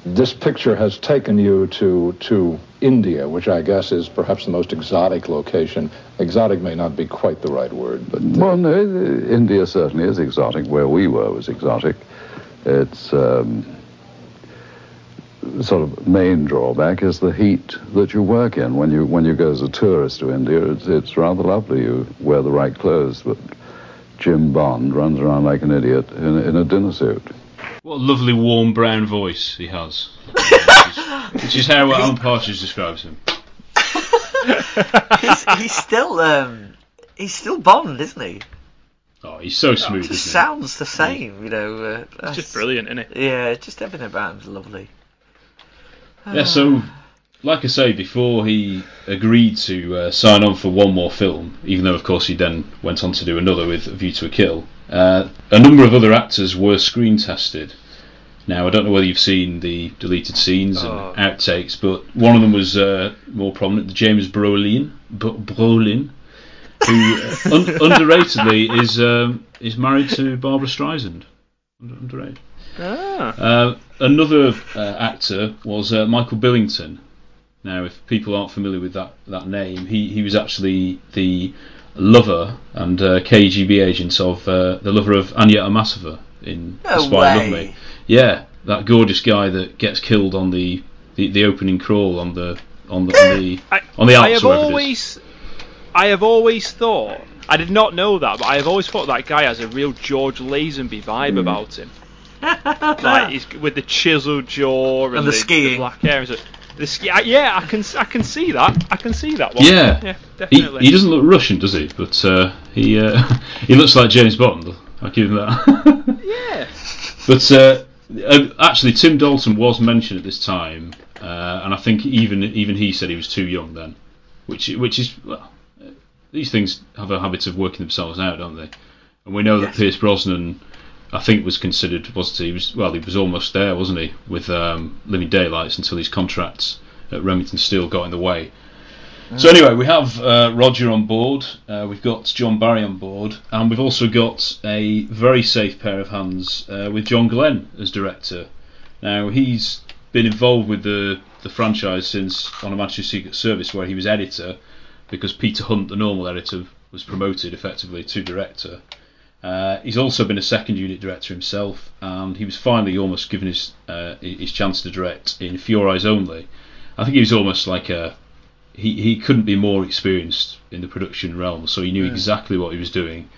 [SPEAKER 6] This picture has taken you to, to India, which I guess is perhaps the most exotic location. Exotic may not be quite the right word, but. Uh,
[SPEAKER 5] well, no, India certainly is exotic. Where we were was exotic. It's. Um, sort of main drawback is the heat that you work in when you when you go as a tourist to India. It's, it's rather lovely. You wear the right clothes, but Jim Bond runs around like an idiot in, in a dinner suit.
[SPEAKER 1] What a lovely warm brown voice he has, which, is, which is how Alan Partridge describes him.
[SPEAKER 3] he's, he's still um, he's still Bond, isn't he?
[SPEAKER 1] Oh, he's so smooth.
[SPEAKER 3] It just sounds the same, you know. Uh,
[SPEAKER 2] it's just brilliant, isn't it?
[SPEAKER 3] Yeah, just everything about him's lovely.
[SPEAKER 1] Yeah, so like I say, before he agreed to uh, sign on for one more film, even though of course he then went on to do another with View to a Kill, uh, a number of other actors were screen tested. Now I don't know whether you've seen the deleted scenes and
[SPEAKER 2] Oh.
[SPEAKER 1] outtakes, but one of them was uh, more prominent, James Brolin, B- Brolin, who uh, un- underratedly is um, is married to Barbra Streisand. Under- underrated.
[SPEAKER 2] Ah.
[SPEAKER 1] Uh, another uh, actor was uh, Michael Billington. Now, if people aren't familiar with that, that name, he, he was actually the lover and uh, KGB agent of uh, the lover of Anya Amasova in
[SPEAKER 3] No
[SPEAKER 1] Spy. Loved Me. Yeah, that gorgeous guy that gets killed on the, the, the opening crawl on the on the on the,
[SPEAKER 2] I,
[SPEAKER 1] on the
[SPEAKER 2] I have
[SPEAKER 1] or wherever it is.
[SPEAKER 2] always, I have always thought. I did not know that, but I have always thought that guy has a real George Lazenby vibe
[SPEAKER 1] Hmm.
[SPEAKER 2] about him. like he's with the chiseled jaw and,
[SPEAKER 3] And the skiing.
[SPEAKER 2] black hair. And so, the ski, I, yeah, I can, I can see that. I can see that one.
[SPEAKER 1] Yeah,
[SPEAKER 2] yeah,
[SPEAKER 1] he,
[SPEAKER 2] definitely.
[SPEAKER 1] he doesn't look Russian, does he? But uh, he uh, he looks like James Bond. I'll give him that.
[SPEAKER 2] yeah.
[SPEAKER 1] But uh, uh, actually, Tim Dalton was mentioned at this time, uh, and I think even even he said he was too young then, which which is well, uh, these things have a habit of working themselves out, don't they? And we know that Pierce Brosnan, I think, was considered was he was well he was almost there, wasn't he, with um, Living Daylights until his contracts at Remington Steele got in the way. So anyway, we have uh, Roger on board. Uh, we've got John Barry on board, and we've also got a very safe pair of hands uh, with John Glenn as director. Now he's been involved with the the franchise since on a Majesty's Secret Service, where he was editor, because Peter Hunt, the normal editor, was promoted effectively to director. Uh, he's also been a second unit director himself, and he was finally almost given his uh, his chance to direct in For Your Eyes Only. I think he was almost like a he, he couldn't be more experienced in the production realm, so he knew exactly what he was doing.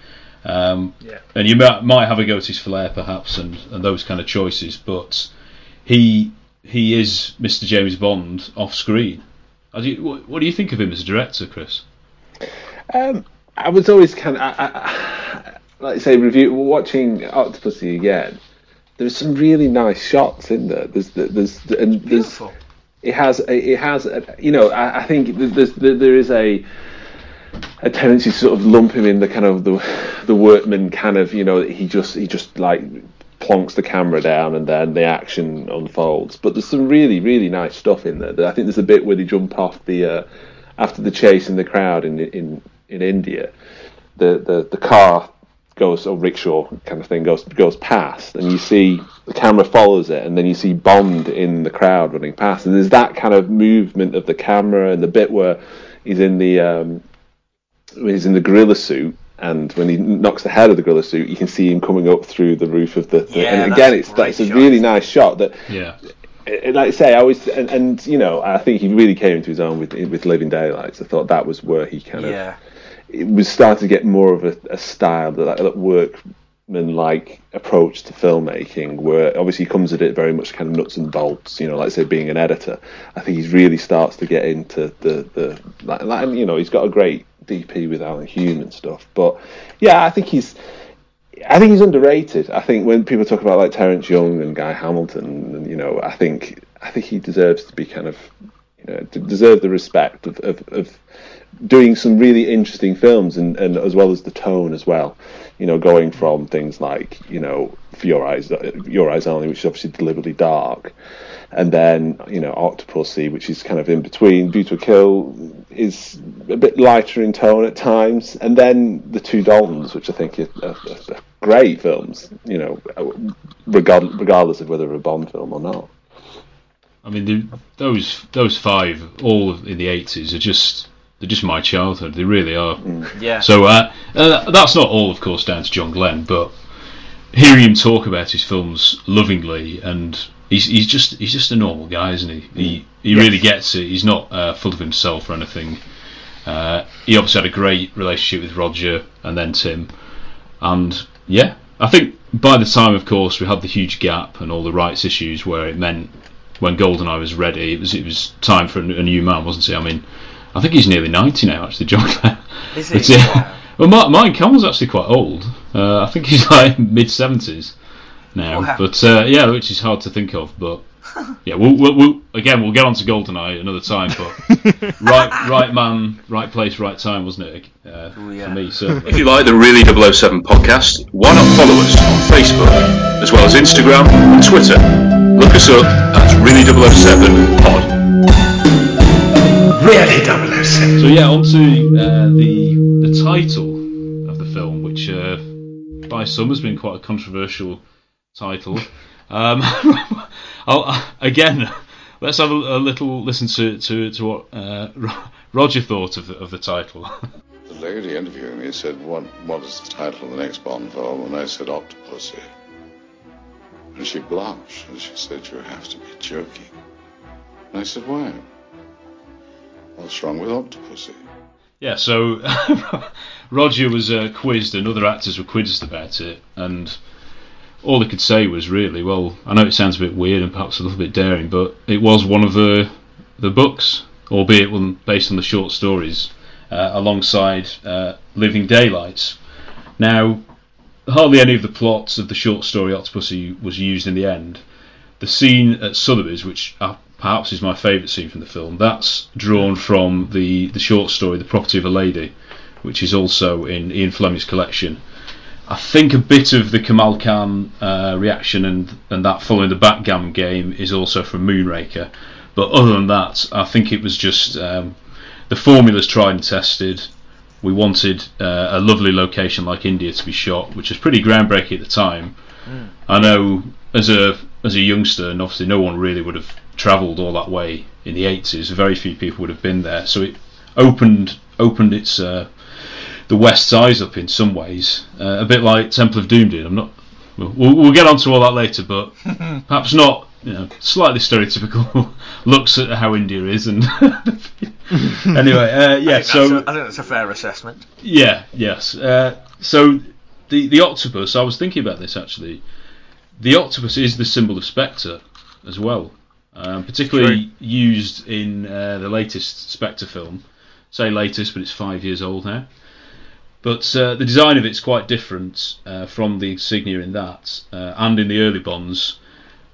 [SPEAKER 1] Um,
[SPEAKER 2] Yeah.
[SPEAKER 1] And you might, might have a go at his flair, perhaps, and, and those kind of choices, but he he is Mr. James Bond off screen. How do you, what, what do you think of him as a director, Chris?
[SPEAKER 4] Um, I was always kind of, I, I, like I say, review watching Octopussy again. There's some really nice shots in there. There's, there's, and there's. It has, a, it has, a, you know, I, I think there's, there is a a tendency to sort of lump him in the kind of the the workman kind of, you know, he just he just like plonks the camera down and then the action unfolds. But there's some really really nice stuff in there. I think there's a bit where they jump off the uh, after the chase in the crowd in in in India. The the the car goes or rickshaw kind of thing goes goes past and you see the camera follows it and then you see Bond in the crowd running past and there's that kind of movement of the camera and the bit where he's in the um, when he's in the gorilla suit and when he knocks the head of the gorilla suit you can see him coming up through the roof of the, the
[SPEAKER 3] Yeah,
[SPEAKER 4] and again it's
[SPEAKER 3] great
[SPEAKER 4] that's a really nice shot that
[SPEAKER 1] Yeah.
[SPEAKER 4] like I say, I always and, and you know I think he really came into his own with with Living Daylights. I thought that was where he kind of
[SPEAKER 3] Yeah.
[SPEAKER 4] It was starting to get more of a, a style that that workman like approach to filmmaking, where obviously he comes at it very much kind of nuts and bolts. You know, like say, being an editor, I think he really starts to get into the the like, like you know he's got a great DP with Alan Hume and stuff. But yeah, I think he's. I think he's underrated. I think when people talk about like Terence Young and Guy Hamilton, and you know, I think I think he deserves to be kind of, know, to deserve the respect of, of, of doing some really interesting films and, and as well as the tone as well. You know, going from things like you know, For Your Eyes, uh, Your Eyes Only, which is obviously deliberately dark, and then you know, Octopussy, which is kind of in between. A View to a Kill is a bit lighter in tone at times, and then the Two Daltons, which I think are, are, are great films. You know, regard, regardless of whether they're a Bond film or not.
[SPEAKER 1] I mean, the, those those five, all in the eighties, are just they're just my childhood. They really are.
[SPEAKER 3] Yeah.
[SPEAKER 1] So uh, uh, that's not all, of course, down to John Glenn, but hearing him talk about his films lovingly, and he's he's just he's just a normal guy, isn't he? He he really gets it. He's not uh, full of himself or anything. Uh, he obviously had a great relationship with Roger and then Tim, and yeah, I think by the time, of course, we had the huge gap and all the rights issues, where it meant when GoldenEye was ready, it was it was time for a, a new man, wasn't it? I mean, I think he's nearly ninety now, actually, John Glenn.
[SPEAKER 3] Is he?
[SPEAKER 1] But, yeah. Well, Mark, Mike Campbell's actually quite old. Uh, I think he's like mid seventies now.
[SPEAKER 3] Wow.
[SPEAKER 1] But uh, yeah, which is hard to think of. But yeah, we'll, we'll, we'll again we'll get on to GoldenEye another time. But right, right man, right place, right time, wasn't it? Uh,
[SPEAKER 3] Oh, yeah.
[SPEAKER 1] For me, certainly.
[SPEAKER 7] If you like the Really 007 podcast, why not follow us on Facebook, as well as Instagram and Twitter? Look us up at Really 007 Pod.
[SPEAKER 3] Really 007.
[SPEAKER 1] So yeah, on to uh, the the title of the film, which uh, by some has been quite a controversial title. Um, I'll, again, let's have a, a little listen to to, to what uh, Roger thought of the, of the title.
[SPEAKER 5] The lady interviewing me said, what, what is the title of the next Bond film? And I said, Octopussy. And she blushed and she said, you have to be joking. And I said, why? What's wrong with Octopussy?
[SPEAKER 1] Yeah, so Roger was uh, quizzed, and other actors were quizzed about it, and all they could say was really, well, I know it sounds a bit weird and perhaps a little bit daring, but it was one of the the books, albeit one based on the short stories, uh, alongside uh, Living Daylights. Now, hardly any of the plots of the short story Octopussy was used in the end. The scene at Sotheby's, which uh, perhaps is my favourite scene from the film, that's drawn from the, the short story The Property of a Lady, which is also in Ian Fleming's collection. I think a bit of the Kamal Khan uh, reaction and, and that following the backgammon game is also from Moonraker. But other than that, I think it was just um, the formula's tried and tested. We wanted uh, a lovely location like India to be shot, which was pretty groundbreaking at the time. I know as a as a youngster, and obviously no one really would have travelled all that way in the 80s. Very few people would have been there, so it opened opened its uh, the West's eyes up in some ways, uh, a bit like Temple of Doom did. I'm not. We'll, we'll get onto all that later, but perhaps not. You know, slightly stereotypical looks at how India is, and anyway, uh, yeah.
[SPEAKER 3] I think,
[SPEAKER 1] So
[SPEAKER 3] a, I think that's a fair assessment.
[SPEAKER 1] yeah, yes. Uh, so the the octopus. I was thinking about this actually. The octopus is the symbol of Spectre as well, um, particularly used in uh, the latest Spectre film. Say latest, but it's five years old now. But uh, the design of it's quite different uh, from the insignia in that uh, and in the early Bonds,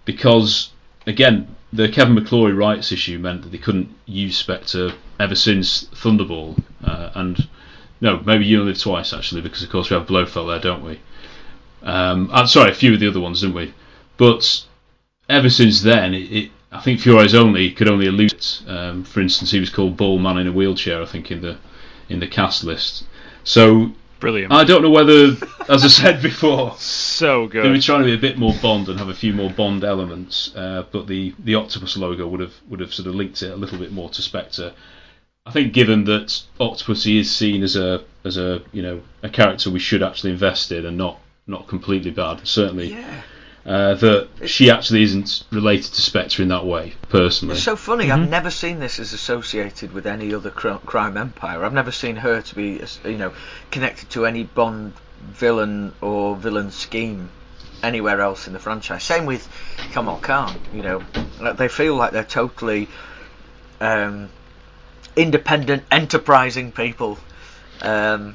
[SPEAKER 1] because again the Kevin McClory rights issue meant that they couldn't use Spectre ever since Thunderball, uh, and no, maybe You Only Live Twice actually, because of course we have Blofeld there, don't we? Um, and sorry, a few of the other ones, didn't we? But ever since then, it, it I think Eyes Only could only allude. It. Um, for instance, he was called Ball Man in a wheelchair, I think, in the in the cast list. So
[SPEAKER 2] Brilliant.
[SPEAKER 1] I don't know whether, as I said before,
[SPEAKER 2] so good.
[SPEAKER 1] they were trying to be a bit more Bond and have a few more Bond elements, uh, but the, the Octopus logo would have would have sort of linked it a little bit more to Spectre. I think, given that Octopussy is seen as a as a you know a character we should actually invest in and not not completely bad, certainly.
[SPEAKER 3] Yeah.
[SPEAKER 1] Uh, that she actually isn't related to Spectre in that way, personally.
[SPEAKER 3] It's so funny. I've never seen this as associated with any other cr- crime empire. I've never seen her to be, you know, connected to any Bond villain or villain scheme anywhere else in the franchise. Same with Kamal Khan. You know, they feel like they're totally um, independent, enterprising people. Um,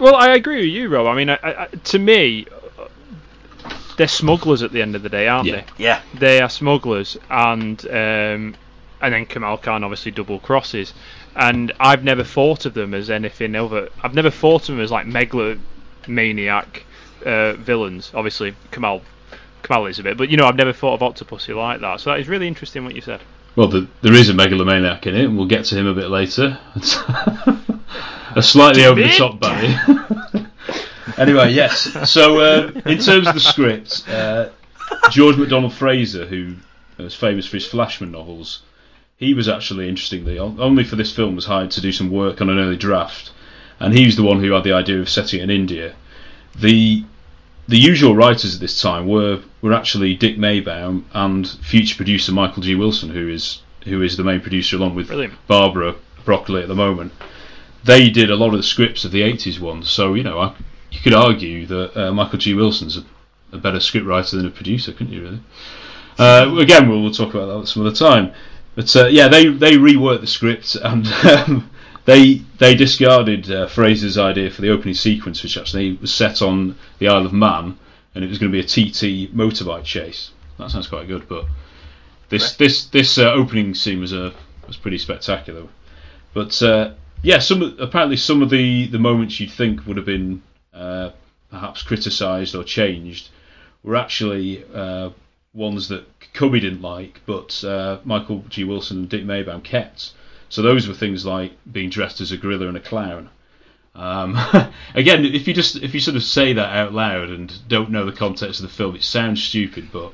[SPEAKER 2] Well, I agree with you, Rob. I mean, I, I, to me, they're smugglers at the end of the day, aren't
[SPEAKER 1] Yeah.
[SPEAKER 2] they?
[SPEAKER 3] Yeah.
[SPEAKER 2] They are smugglers, and um, and then Kamal Khan obviously double crosses. And I've never thought of them as anything other. I've never thought of them as like megalomaniac uh, villains. Obviously, Kamal Kamal is a bit, but you know, I've never thought of Octopussy like that. So that is really interesting what you said.
[SPEAKER 1] Well, the, there is a megalomaniac in it, and we'll get to him a bit later. a slightly over the top Barry. anyway, yes. So, uh, in terms of the script, uh, George MacDonald Fraser, who was famous for his Flashman novels, he was actually, interestingly, only for this film, was hired to do some work on an early draft, and he was the one who had the idea of setting it in India. The the usual writers at this time were were actually Dick Maibaum and future producer Michael G. Wilson, who is who is the main producer along with
[SPEAKER 2] Brilliant.
[SPEAKER 1] Barbara Broccoli at the moment. They did a lot of the scripts of the '80s ones, so you know I, you could argue that uh, Michael G. Wilson's a, a better scriptwriter than a producer, couldn't you? Really? Uh, again, we'll, we'll talk about that some other time. But uh, yeah, they they reworked the script and um, they they discarded uh, Fraser's idea for the opening sequence, which actually was set on the Isle of Man, and it was going to be a TT motorbike chase. That sounds quite good, but this this this uh, opening scene was a was pretty spectacular. But uh, yeah, some apparently some of the the moments you'd think would have been uh, perhaps criticised or changed were actually uh, ones that Cubby didn't like, but uh, Michael G. Wilson and Dick Maibaum kept. So those were things like being dressed as a gorilla and a clown. Um, again, if you just if you sort of say that out loud and don't know the context of the film, it sounds stupid, but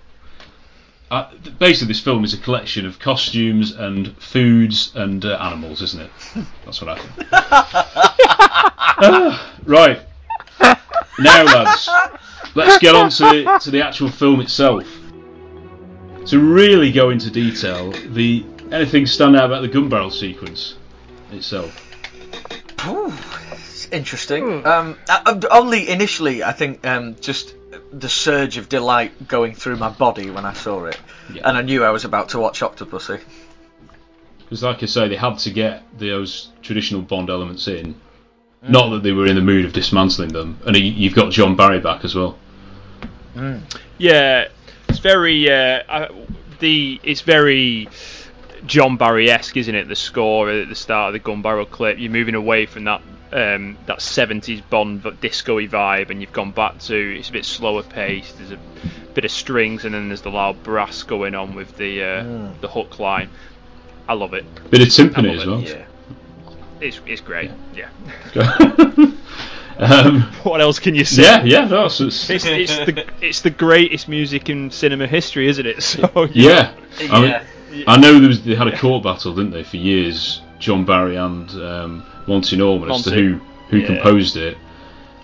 [SPEAKER 1] uh, basically this film is a collection of costumes and foods and uh, animals, isn't it? That's what I think. Ah, right. Now, lads, let's get on to, to the actual film itself. To really go into detail, the anything stand out about the gun barrel sequence itself?
[SPEAKER 3] Ooh, It's interesting. Um, uh, uh, only initially, I think, um, just the surge of delight going through my body when I saw it, and I knew I was about to watch Octopussy.
[SPEAKER 1] Because, like I say, they had to get those traditional Bond elements in. Not that they were in the mood of dismantling them. And you've got John Barry back as well.
[SPEAKER 2] Yeah, it's very uh, uh, the it's very John Barry esque, isn't it? The score at the start of the gun barrel clip. You're moving away from that um, that 70s Bond disco-y vibe, and you've gone back to it's a bit slower paced. There's a bit of strings, and then there's the loud brass going on with the uh,
[SPEAKER 1] Mm.
[SPEAKER 2] the hook line. I love it.
[SPEAKER 1] Bit of timpani as well.
[SPEAKER 2] it. Yeah. It's, it's great. Yeah.
[SPEAKER 1] Um,
[SPEAKER 2] what else can you say?
[SPEAKER 1] Yeah, yeah, no, it's, it's,
[SPEAKER 2] It's, it's the it's the greatest music in cinema history, isn't it? So
[SPEAKER 1] yeah. I, mean,
[SPEAKER 2] Yeah.
[SPEAKER 1] I know there was, they had a court battle, didn't they, for years? John Barry and um, Monty Norman as to who who
[SPEAKER 2] Yeah.
[SPEAKER 1] composed it.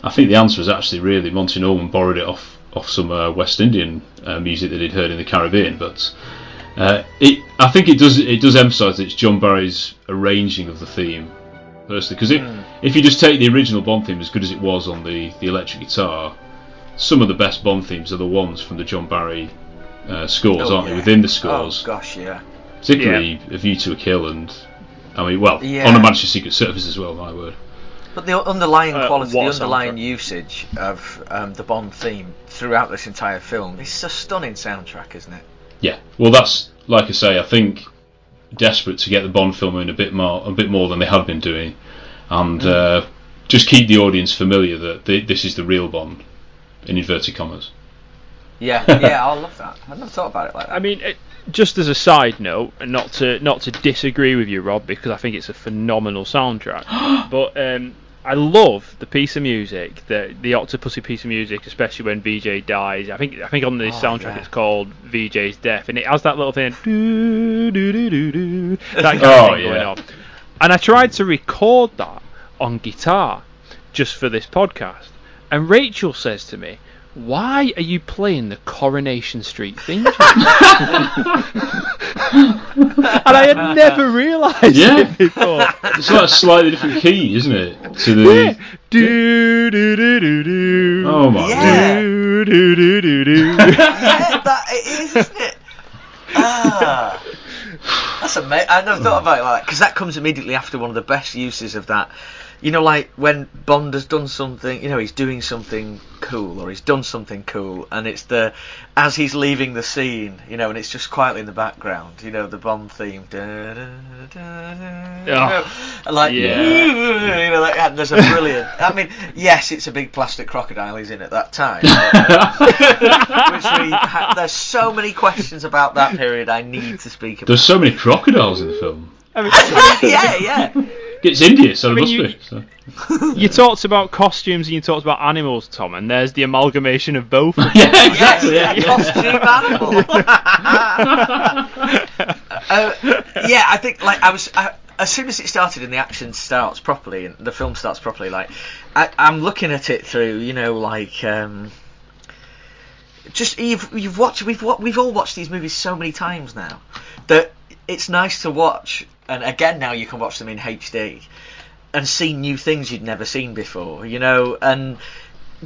[SPEAKER 1] I think the answer is actually really Monty Norman borrowed it off off some uh, West Indian uh, music that he'd heard in the Caribbean, but. Uh, it, I think it does. It does emphasise that it's John Barry's arranging of the theme, personally. Because
[SPEAKER 2] Hmm.
[SPEAKER 1] if you just take the original Bond theme, as good as it was on the the electric guitar, some of the best Bond themes are the ones from the John Barry uh, scores,
[SPEAKER 3] Oh,
[SPEAKER 1] aren't
[SPEAKER 3] yeah.
[SPEAKER 1] they? Within the scores,
[SPEAKER 3] Oh gosh, yeah.
[SPEAKER 1] particularly A View to a Kill, and I mean, well,
[SPEAKER 3] Yeah.
[SPEAKER 1] on the Majesty's Secret Service as well. My word.
[SPEAKER 3] But the underlying
[SPEAKER 2] Uh,
[SPEAKER 3] quality, the underlying usage of um, the Bond theme throughout this entire film is a stunning soundtrack, isn't it?
[SPEAKER 1] Yeah. Well, that's like I say. I think desperate to get the Bond film in a bit more, a bit more than they had been doing, and uh, just keep the audience familiar that th- this is the real Bond, in inverted commas.
[SPEAKER 3] Yeah, yeah, I love that. I've never thought about it like that.
[SPEAKER 2] I mean, it, just as a side note, and not to not to disagree with you, Rob, because I think it's a phenomenal soundtrack. but um, I love the piece of music, the the Octopussy piece of music, especially when Vijay dies. I think I think on the
[SPEAKER 3] Oh,
[SPEAKER 2] soundtrack
[SPEAKER 3] yeah.
[SPEAKER 2] it's called Vijay's Death, and it has that little thing, doo, doo, doo, doo, doo, that kind
[SPEAKER 1] Oh,
[SPEAKER 2] of thing going on. And I tried to record that on guitar just for this podcast, and Rachel says to me. Why are you playing the Coronation Street theme tune? and I had never realised
[SPEAKER 1] Yeah.
[SPEAKER 2] it before.
[SPEAKER 1] It's like a slightly different key, isn't it? To the
[SPEAKER 2] Yeah. Do do do do do.
[SPEAKER 1] Oh my
[SPEAKER 3] Yeah.
[SPEAKER 2] Do do do do do.
[SPEAKER 3] yeah, that it is, isn't it? Ah, that's amazing. I never thought about it like because that comes immediately after one of the best uses of that. You know, like when Bond has done something, you know, he's doing something cool or he's done something cool, and it's the as he's leaving the scene, you know, and it's just quietly in the background, you know, the Bond theme, da, da, da, da, you know, like,
[SPEAKER 2] Yeah.
[SPEAKER 3] you know, like, and there's a brilliant. I mean, yes, it's a big plastic crocodile he's in at that time. but, which we ha- there's so many questions about that period I need to speak about.
[SPEAKER 1] There's so many crocodiles in the film.
[SPEAKER 3] yeah, yeah.
[SPEAKER 1] It's India, so
[SPEAKER 2] I
[SPEAKER 1] there
[SPEAKER 2] mean,
[SPEAKER 1] must
[SPEAKER 2] you-
[SPEAKER 1] be. So.
[SPEAKER 2] You talked about costumes and you talked about animals, Tom, and there's the amalgamation of both.
[SPEAKER 1] yeah, exactly.
[SPEAKER 3] yeah,
[SPEAKER 1] Yeah.
[SPEAKER 3] costume animal. uh, yeah, I think like I was. I, as soon as it started and the action starts properly and the film starts properly, like I, I'm looking at it through, you know, like um, just you've you've watched we've we've all watched these movies so many times now that it's nice to watch. And again, now you can watch them in HD and see new things you'd never seen before, you know, and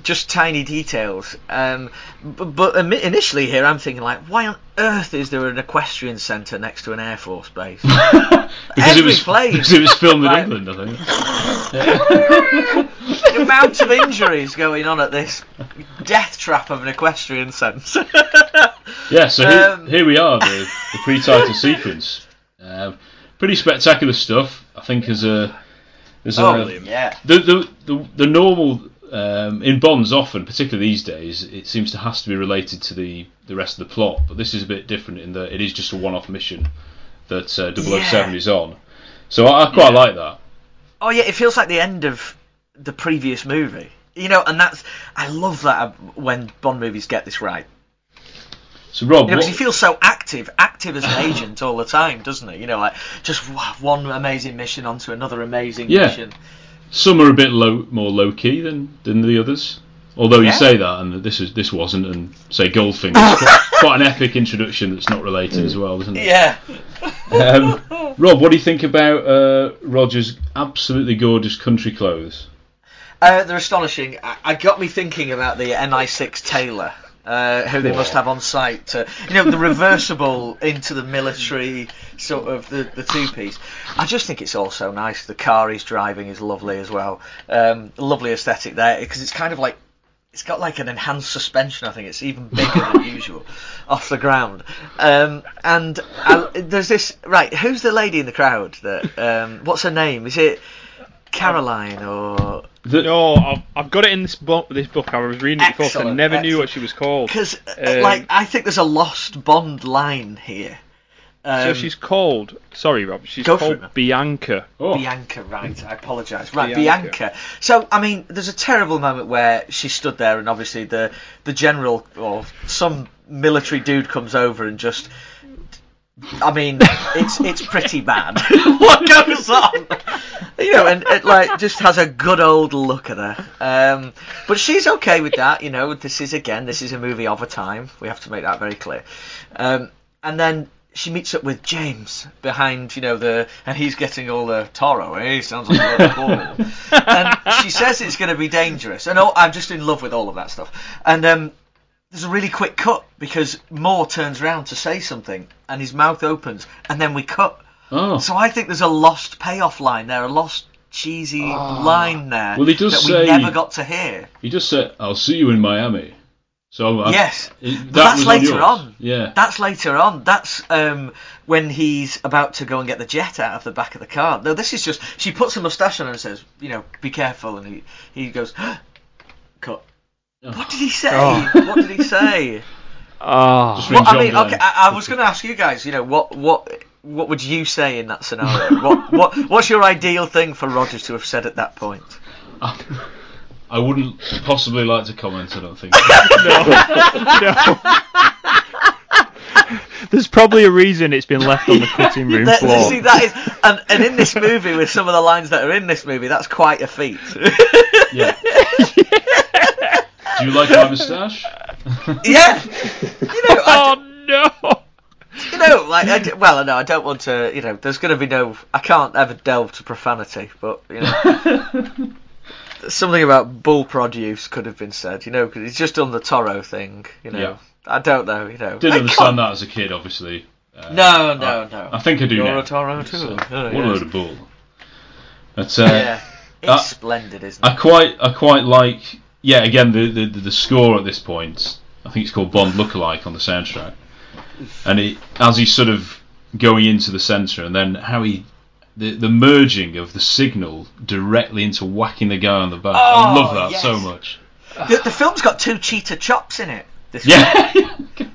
[SPEAKER 3] just tiny details. Um, but, but initially here, I'm thinking like, why on earth is there an equestrian centre next to an air force base?
[SPEAKER 1] because
[SPEAKER 3] Every
[SPEAKER 1] it was because it was filmed in England, I think.
[SPEAKER 3] the amount of injuries going on at this death trap of an equestrian centre.
[SPEAKER 1] Yeah, so here,
[SPEAKER 3] Um,
[SPEAKER 1] here we are, the, the pre-title sequence. Um, pretty spectacular stuff. I think as a as a
[SPEAKER 3] Oh, yeah.
[SPEAKER 1] the the the, the normal um, in Bonds often, particularly these days, it seems to has to be related to the the rest of the plot. But this is a bit different in that it is just a one-off mission that uh, 007
[SPEAKER 3] Yeah.
[SPEAKER 1] is on. So I, I quite like that.
[SPEAKER 3] Oh yeah, it feels like the end of the previous movie. You know, and that's I love that when Bond movies get this right.
[SPEAKER 1] So Rob,
[SPEAKER 3] You know,
[SPEAKER 1] what-
[SPEAKER 3] he feels so active, active as an agent all the time, doesn't it? You know, like just one amazing mission onto another amazing
[SPEAKER 1] Yeah.
[SPEAKER 3] mission.
[SPEAKER 1] some are a bit low, more low key than than the others. Although you
[SPEAKER 3] Yeah.
[SPEAKER 1] say that, and this is this wasn't, and say Goldfinger, is quite, quite an epic introduction that's not related as well, isn't it?
[SPEAKER 3] Yeah.
[SPEAKER 1] Um, Rob, what do you think about uh, Roger's absolutely gorgeous country clothes?
[SPEAKER 3] Uh, they're astonishing. I, I got me thinking about the MI6 tailor. Uh, who they must have on site to, you know, the reversible into the military sort of the, the two piece. I just think it's all so nice. The car he's driving is lovely as well. Um, lovely aesthetic there because it's kind of like it's got like an enhanced suspension. I think it's even bigger than usual off the ground. Um, and I, there's this right. Who's the lady in the crowd? That um, what's her name? Is it Caroline or?
[SPEAKER 2] no, I've, I've got it in this book. This book I was reading it before. 'cause I
[SPEAKER 3] Excellent,
[SPEAKER 2] never knew what she was called.
[SPEAKER 3] Because
[SPEAKER 2] Um,
[SPEAKER 3] like I think there's a lost Bond line here.
[SPEAKER 2] so
[SPEAKER 3] Um,
[SPEAKER 2] she's called. Sorry, Rob. She's
[SPEAKER 3] Go for
[SPEAKER 2] called
[SPEAKER 3] it, man.
[SPEAKER 2] Bianca.
[SPEAKER 3] Bianca, right? I apologise. Right,
[SPEAKER 2] Bianca.
[SPEAKER 3] Bianca. So, I mean, there's a terrible moment where she stood there, and obviously the the general or some military dude comes over and just. I mean, it's it's pretty bad. what goes on? You know, and it like just has a good old look at her. Um, but she's okay with that. You know, this is again, this is a movie of a time. We have to make that very clear. Um, and then she meets up with James behind, you know, the and he's getting all the Toro. Eh? Sounds like a and she says it's going to be dangerous, and oh, I'm just in love with all of that stuff. And um, there's a really quick cut because Moore turns around to say something, and his mouth opens, and then we cut.
[SPEAKER 1] Oh.
[SPEAKER 3] So I think there's a lost payoff line there, a lost cheesy line there
[SPEAKER 1] Well, he does
[SPEAKER 3] that
[SPEAKER 1] say-
[SPEAKER 3] we never got to hear.
[SPEAKER 1] He just said, "I'll see you in Miami." So I,
[SPEAKER 3] yes,
[SPEAKER 1] it-
[SPEAKER 3] but
[SPEAKER 1] that
[SPEAKER 3] that's later
[SPEAKER 1] yours.
[SPEAKER 3] on.
[SPEAKER 1] Yeah.
[SPEAKER 3] That's later on. That's um, when he's about to go and get the jet out of the back of the car. No, this is just she puts a moustache on and says, you know, be careful, and he he goes, cut. What did he say?
[SPEAKER 2] Oh.
[SPEAKER 3] What did he say?
[SPEAKER 2] Ah.
[SPEAKER 1] Just
[SPEAKER 3] Well, I mean, okay, I, I was going to ask you guys. You know, what what what would you say in that scenario? what what what's your ideal thing for Rogers to have said at that point?
[SPEAKER 1] I wouldn't possibly like to comment. I don't think. No.
[SPEAKER 2] There's probably a reason it's been left on the cutting room
[SPEAKER 3] That-
[SPEAKER 2] floor.
[SPEAKER 3] see, that is, and, and in this movie, with some of the lines that are in this movie, that's quite a feat.
[SPEAKER 1] yeah. Do you like my moustache?
[SPEAKER 3] yeah. You know, I,
[SPEAKER 2] oh no.
[SPEAKER 3] you know, like, I d well, no, I don't want to. You know, there's going to be no. I can't ever delve to profanity, but you know, something about bull produce could have been said. You know, because he's just done the Toro thing. You know,
[SPEAKER 1] Yeah.
[SPEAKER 3] I don't know. You know,
[SPEAKER 1] Didn't
[SPEAKER 3] I
[SPEAKER 1] understand that as a kid, obviously. Uh,
[SPEAKER 3] No, no,
[SPEAKER 1] I,
[SPEAKER 3] no.
[SPEAKER 1] I think I do
[SPEAKER 3] You're
[SPEAKER 1] now.
[SPEAKER 3] a Toro too.
[SPEAKER 1] So,
[SPEAKER 3] Oh,
[SPEAKER 1] what a load of bull. But uh,
[SPEAKER 3] yeah, it's
[SPEAKER 1] I-
[SPEAKER 3] splendid, isn't it?
[SPEAKER 1] I quite, I quite like. Yeah, again, the, the the score at this point. I think it's called Bond Lookalike on the soundtrack, and it as he's sort of going into the centre, and then how he. The, the merging of the signal directly into whacking the guy on the back. I
[SPEAKER 3] Oh,
[SPEAKER 1] love that
[SPEAKER 3] yes.
[SPEAKER 1] so much.
[SPEAKER 3] The, the film's got two cheetah chops in it. This
[SPEAKER 1] Yeah.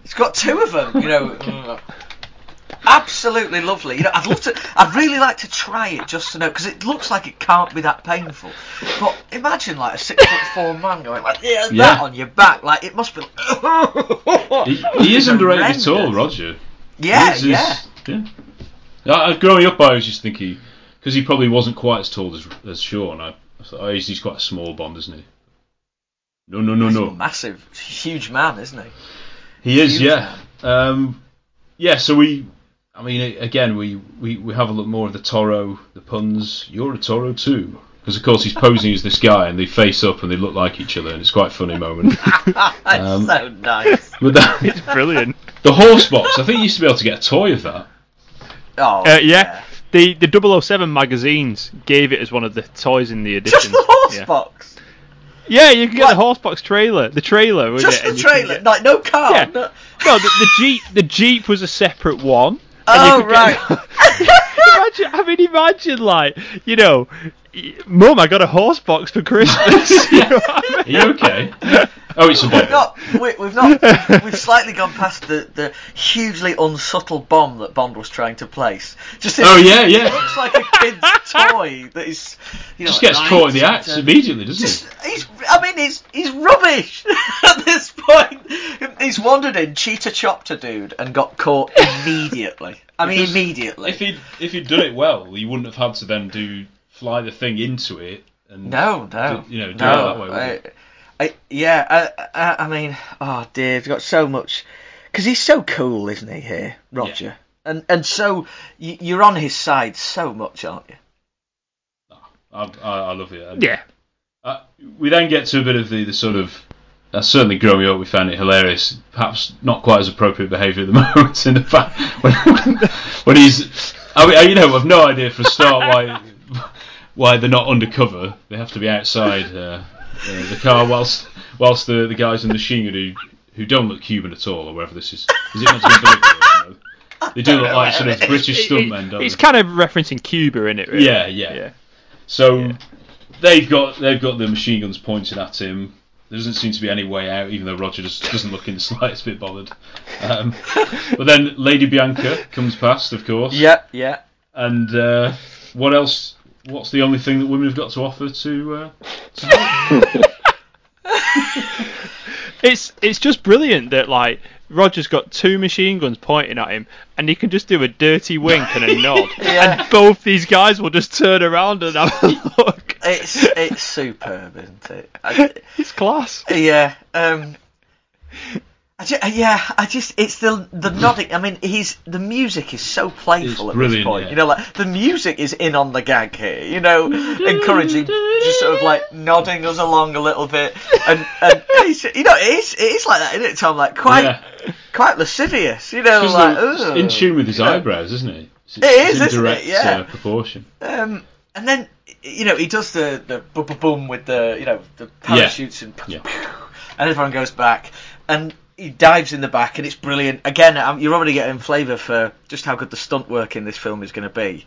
[SPEAKER 3] It's got two of them, you know. Absolutely lovely. You know, I'd love to. I'd really like to try it just to know because it looks like it can't be that painful. But imagine like a six foot four man going like yeah, that on your back. Like it must be.
[SPEAKER 1] He, he is underrated at all. Roger.
[SPEAKER 3] Yeah,
[SPEAKER 1] is-
[SPEAKER 3] yeah.
[SPEAKER 1] yeah. Uh, uh, growing up, I was just thinking because he probably wasn't quite as tall as as Sean. I, I thought, oh, he's, he's quite a small Bond, isn't he? No, no, no,
[SPEAKER 3] He's
[SPEAKER 1] no.
[SPEAKER 3] massive, huge man, isn't he?
[SPEAKER 1] He is,
[SPEAKER 3] Huge
[SPEAKER 1] yeah. Um, yeah. So we, I mean, again, we, we we have a look more of the Toro, the puns. You're a Toro too, because of course he's posing as this guy, and they face up and they look like each other, and it's quite a funny moment.
[SPEAKER 3] That's
[SPEAKER 1] Um,
[SPEAKER 3] so nice.
[SPEAKER 1] But that,
[SPEAKER 2] It's brilliant.
[SPEAKER 1] the horse box, I think you used to be able to get a toy of that.
[SPEAKER 3] Oh,
[SPEAKER 2] Uh, yeah. The the 007 magazines gave it as one of the toys in the edition.
[SPEAKER 3] Just the horse
[SPEAKER 2] yeah.
[SPEAKER 3] box.
[SPEAKER 2] Yeah, you can get
[SPEAKER 3] What?
[SPEAKER 2] the horsebox trailer. The trailer with
[SPEAKER 3] Just
[SPEAKER 2] it. and
[SPEAKER 3] the trailer,
[SPEAKER 2] get-
[SPEAKER 3] like no car.
[SPEAKER 2] Yeah.
[SPEAKER 3] no-
[SPEAKER 2] No, the, the jeep. The jeep was a separate one.
[SPEAKER 3] Oh right.
[SPEAKER 2] get- imagine, I mean, imagine like you know, Mum, I got a horse box for Christmas. You know what I
[SPEAKER 1] Are you okay? Oh, it's a
[SPEAKER 3] We've not, we, we've not, we've slightly gone past the, the hugely unsubtle bomb that Bond was trying to place. Just
[SPEAKER 1] Oh, yeah, yeah.
[SPEAKER 3] It looks like a kid's toy that is, you know,
[SPEAKER 1] Just gets caught in the act
[SPEAKER 3] and,
[SPEAKER 1] immediately, doesn't
[SPEAKER 3] Just, he's, I mean, he's he's rubbish at this point. He's wandered in, cheetah chopped a dude, and got caught immediately. I mean,
[SPEAKER 1] Because
[SPEAKER 3] immediately.
[SPEAKER 1] If he'd if he'd done it well, he wouldn't have had to then do fly the thing into it and
[SPEAKER 3] No, no,
[SPEAKER 1] you know do
[SPEAKER 3] no.
[SPEAKER 1] it that way.
[SPEAKER 3] I. I, yeah, I, I, I mean, oh dear, he's got so much because he's so cool, isn't he? Here, Roger, and and so you're on his side so much, aren't you?
[SPEAKER 1] I, I, I love it. And
[SPEAKER 2] Yeah.
[SPEAKER 1] Uh, we then get to a bit of the, the sort of. Uh, certainly, growing up, we found it hilarious. Perhaps not quite as appropriate behaviour at the moment. In the fact when, when he's, I mean, you know, I've no idea for a start why why they're not undercover. They have to be outside uh, uh, the car whilst whilst the the guys in the machine gun who who don't look Cuban at all, or wherever this is. Is it meant to be Bolivia? They do look like sort of British stuntmen, don't
[SPEAKER 2] It's
[SPEAKER 1] they?
[SPEAKER 2] kind of referencing Cuba in it. Really.
[SPEAKER 1] Yeah, yeah. So they've got they've got the machine guns pointed at him. There doesn't seem to be any way out, even though Roger just doesn't look in the slightest bit bothered. Um, but then Lady Bianca comes past, of course.
[SPEAKER 3] Yeah, yeah.
[SPEAKER 1] And uh, what else? What's the only thing that women have got to offer to? Uh, to
[SPEAKER 2] It's it's just brilliant that like Roger's got two machine guns pointing at him, and he can just do a dirty wink and a nod,
[SPEAKER 3] Yeah.
[SPEAKER 2] and both these guys will just turn around and have a look.
[SPEAKER 3] It's it's superb, isn't it? I,
[SPEAKER 2] It's class.
[SPEAKER 3] yeah. Um, I ju- yeah, I just it's the the nodding. I mean, he's the music is so playful
[SPEAKER 1] It's
[SPEAKER 3] at this point.
[SPEAKER 1] yeah.
[SPEAKER 3] You know, like the music is in on the gag here. You know, encouraging, just sort of like nodding us along a little bit, and and you know, it is it is like that, isn't it, Tom? Like quite
[SPEAKER 1] Yeah.
[SPEAKER 3] quite lascivious. You know, like
[SPEAKER 1] in tune with his
[SPEAKER 3] You know.
[SPEAKER 1] eyebrows, isn't it? It's,
[SPEAKER 3] It
[SPEAKER 1] it's
[SPEAKER 3] is,
[SPEAKER 1] in
[SPEAKER 3] isn't it?
[SPEAKER 1] direct
[SPEAKER 3] Yeah.
[SPEAKER 1] uh, proportion.
[SPEAKER 3] Um, and then you know he does the the boom boom boom with the you know the parachutes and
[SPEAKER 1] Yeah.
[SPEAKER 3] and everyone goes back and he dives in the back and it's brilliant. Again, um, you're already getting flavour for just how good the stunt work in this film is going to be.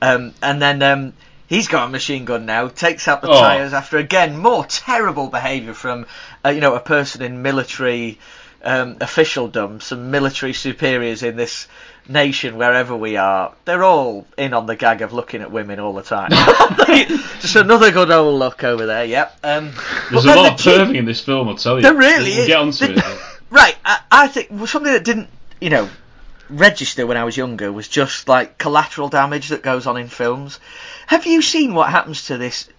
[SPEAKER 3] Um, and then um, he's got a machine gun now, takes out the
[SPEAKER 1] Oh.
[SPEAKER 3] tyres after again more terrible behaviour from uh, you know a person in military um, officialdom, some military superiors in this nation wherever we are. They're all in on the gag of looking at women all the time. Just another good old look over there. Yep. Um,
[SPEAKER 1] There's a lot of perving in this film, I'll tell you.
[SPEAKER 3] There really is.
[SPEAKER 1] get onto
[SPEAKER 3] The-
[SPEAKER 1] it.
[SPEAKER 3] Right, I, I think well, something that didn't, you know, register when I was younger was just like collateral damage that goes on in films. Have you seen what happens to this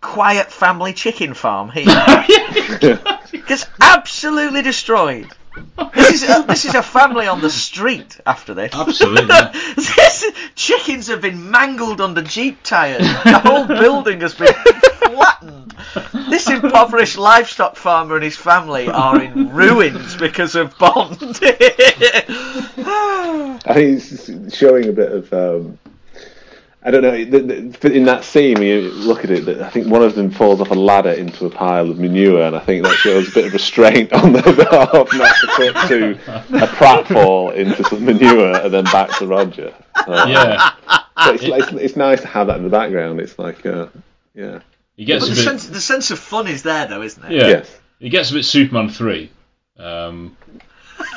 [SPEAKER 3] quiet family chicken farm here? It's absolutely destroyed. This is a, this is a family on the street after this.
[SPEAKER 1] Absolutely.
[SPEAKER 3] this, chickens have been mangled under jeep tyres. The whole building has been flattened. This impoverished livestock farmer and his family are in ruins because of Bond.
[SPEAKER 4] I think it's showing a bit of. Um, I don't know. the- the- In that scene, you look at it, I think one of them falls off a ladder into a pile of manure, and I think that shows a bit of restraint on their behalf not to cut to a pratfall into some manure and then back to Roger. Uh,
[SPEAKER 1] Yeah.
[SPEAKER 4] but it's, it's, it's nice to have that in the background. It's like, uh, yeah.
[SPEAKER 1] He gets
[SPEAKER 3] but the
[SPEAKER 1] bit.
[SPEAKER 3] sense, the sense of fun is there, though, isn't it?
[SPEAKER 1] Yeah.
[SPEAKER 4] Yes.
[SPEAKER 1] He gets a bit Superman 3, um,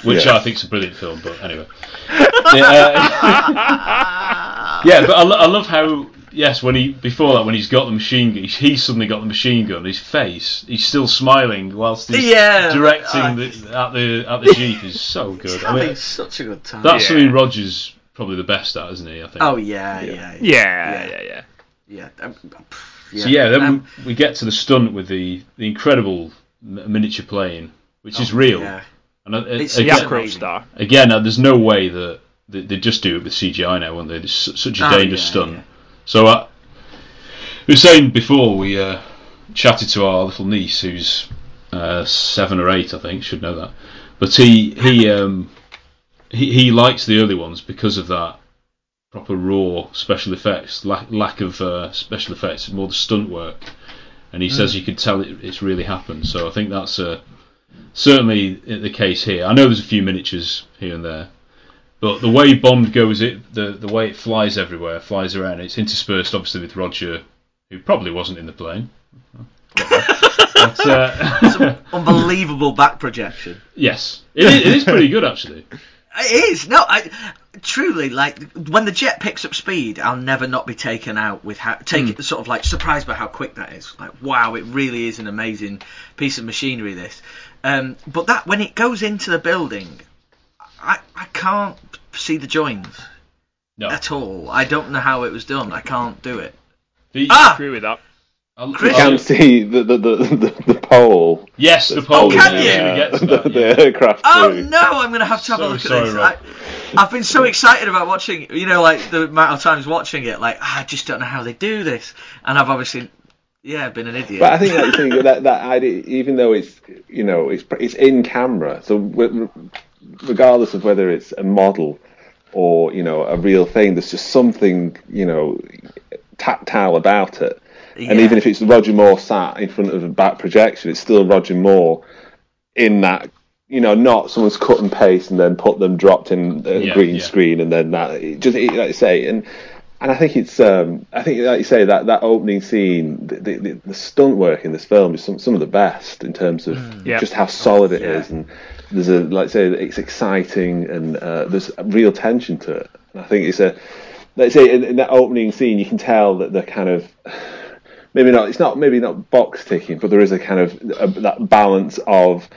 [SPEAKER 1] which
[SPEAKER 4] Yeah.
[SPEAKER 1] I think is a brilliant film, but anyway. yeah, uh, yeah, but I, lo- I love how, yes, when he before that, when he's got the machine gun, he's, he's suddenly got the machine gun, his face, he's still smiling whilst he's
[SPEAKER 3] Yeah,
[SPEAKER 1] directing
[SPEAKER 3] uh,
[SPEAKER 1] the, at the at the Jeep is so good.
[SPEAKER 3] He's
[SPEAKER 1] I mean,
[SPEAKER 3] such a good time.
[SPEAKER 1] that's
[SPEAKER 2] Yeah.
[SPEAKER 1] something Rogers probably the best at, isn't he? I think.
[SPEAKER 3] Oh yeah, yeah, yeah,
[SPEAKER 2] Yeah, yeah, yeah.
[SPEAKER 3] yeah. Um, pff,
[SPEAKER 1] So yeah, then
[SPEAKER 3] Um,
[SPEAKER 1] we, we get to the stunt with the, the incredible m- miniature plane, which is
[SPEAKER 3] oh,
[SPEAKER 1] real.
[SPEAKER 3] yeah.
[SPEAKER 1] And uh,
[SPEAKER 3] It's-
[SPEAKER 1] again,
[SPEAKER 3] it's
[SPEAKER 2] star.
[SPEAKER 1] again, uh, there's no way that they, they just do it with CGI now, won't they? It's such a
[SPEAKER 3] Oh,
[SPEAKER 1] dangerous
[SPEAKER 3] yeah,
[SPEAKER 1] stunt.
[SPEAKER 3] yeah.
[SPEAKER 1] So uh, we were saying before we uh, chatted to our little niece, who's uh, seven or eight, I think, should know that. But he he um, he, he likes the early ones because of that proper raw special effects, lack, lack of uh, special effects, more the stunt work. And he says you could tell it, it's really happened. So I think that's uh, certainly the case here. I know there's a few miniatures here and there, but the way Bond goes, it the the way it flies everywhere, flies around. It's interspersed obviously with Roger, who probably wasn't in the plane. But, uh,
[SPEAKER 3] unbelievable back projection.
[SPEAKER 1] yes, it is, it is pretty good actually.
[SPEAKER 3] It is no, I truly like when the jet picks up speed, I'll never not be taken out with how take it sort of like surprised by how quick that is. Like wow, it really is an amazing piece of machinery. This, um, but that when it goes into the building, I I can't see the joins
[SPEAKER 1] No,
[SPEAKER 3] at all. I don't know how it was done. I can't do it.
[SPEAKER 1] The-
[SPEAKER 3] Ah!
[SPEAKER 2] Agree with that.
[SPEAKER 1] I'll-
[SPEAKER 3] Chris-
[SPEAKER 4] You
[SPEAKER 1] I'll-
[SPEAKER 4] can see the the, the, the, the pole.
[SPEAKER 1] yes, the pole.
[SPEAKER 3] can you?
[SPEAKER 1] actually gets to
[SPEAKER 4] the,
[SPEAKER 1] that,
[SPEAKER 4] the aircraft
[SPEAKER 3] Oh
[SPEAKER 4] crew.
[SPEAKER 3] no, I'm gonna have to have a
[SPEAKER 1] So
[SPEAKER 3] look
[SPEAKER 1] sorry,
[SPEAKER 3] at this.
[SPEAKER 1] Rob.
[SPEAKER 3] I, I've been so excited about watching, you know, like the amount of times watching it, like I just don't know how they do this, and I've obviously, Yeah, been an idiot.
[SPEAKER 4] But I think that thing that that idea, even though it's you know it's it's in camera, so w- regardless of whether it's a model or you know a real thing, there's just something you know tactile about it. And even if it's Roger Moore sat in front of a back projection, it's still Roger Moore in that. You know, not someone's cut and paste and then put them dropped in a
[SPEAKER 1] Yeah,
[SPEAKER 4] green
[SPEAKER 1] yeah.
[SPEAKER 4] screen and then that it just it, like I say and and I think it's um I think like you say that that opening scene the, the, the stunt work in this film is some some of the best in terms of
[SPEAKER 2] Yeah.
[SPEAKER 4] just how solid it is and there's a like I say it's exciting and uh, there's real tension to it. And I think it's a let's say in, in that opening scene you can tell that the kind of maybe not it's not maybe not box ticking but there is a kind of a, that balance of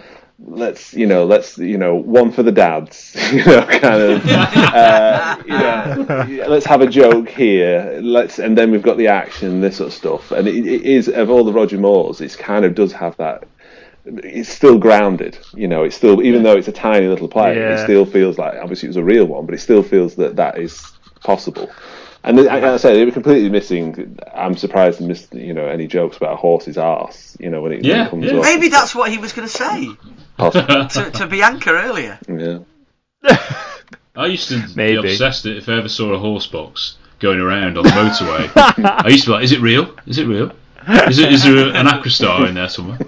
[SPEAKER 4] let's you know let's you know one for the dads you know kind of uh, you know yeah, let's have a joke here let's and then we've got the action this sort of stuff. And it, it is of all the Roger Moores it's kind of does have that it's still grounded you know it's still even though it's a tiny little play it still feels like obviously it was a real one but it still feels that that is possible and then, like I said, they were completely missing. I'm surprised they missed, you know, any jokes about a horse's arse. You know, when it, when
[SPEAKER 1] Yeah,
[SPEAKER 4] it comes
[SPEAKER 1] yeah.
[SPEAKER 4] up.
[SPEAKER 3] Maybe that's what he was going to say to, to Bianca earlier.
[SPEAKER 4] Yeah.
[SPEAKER 1] I used to
[SPEAKER 2] Maybe.
[SPEAKER 1] be obsessed that if I ever saw a horse box going around on the motorway, I used to be like, "Is it real? Is it real? Is it? Is there an Acrostar in there somewhere?"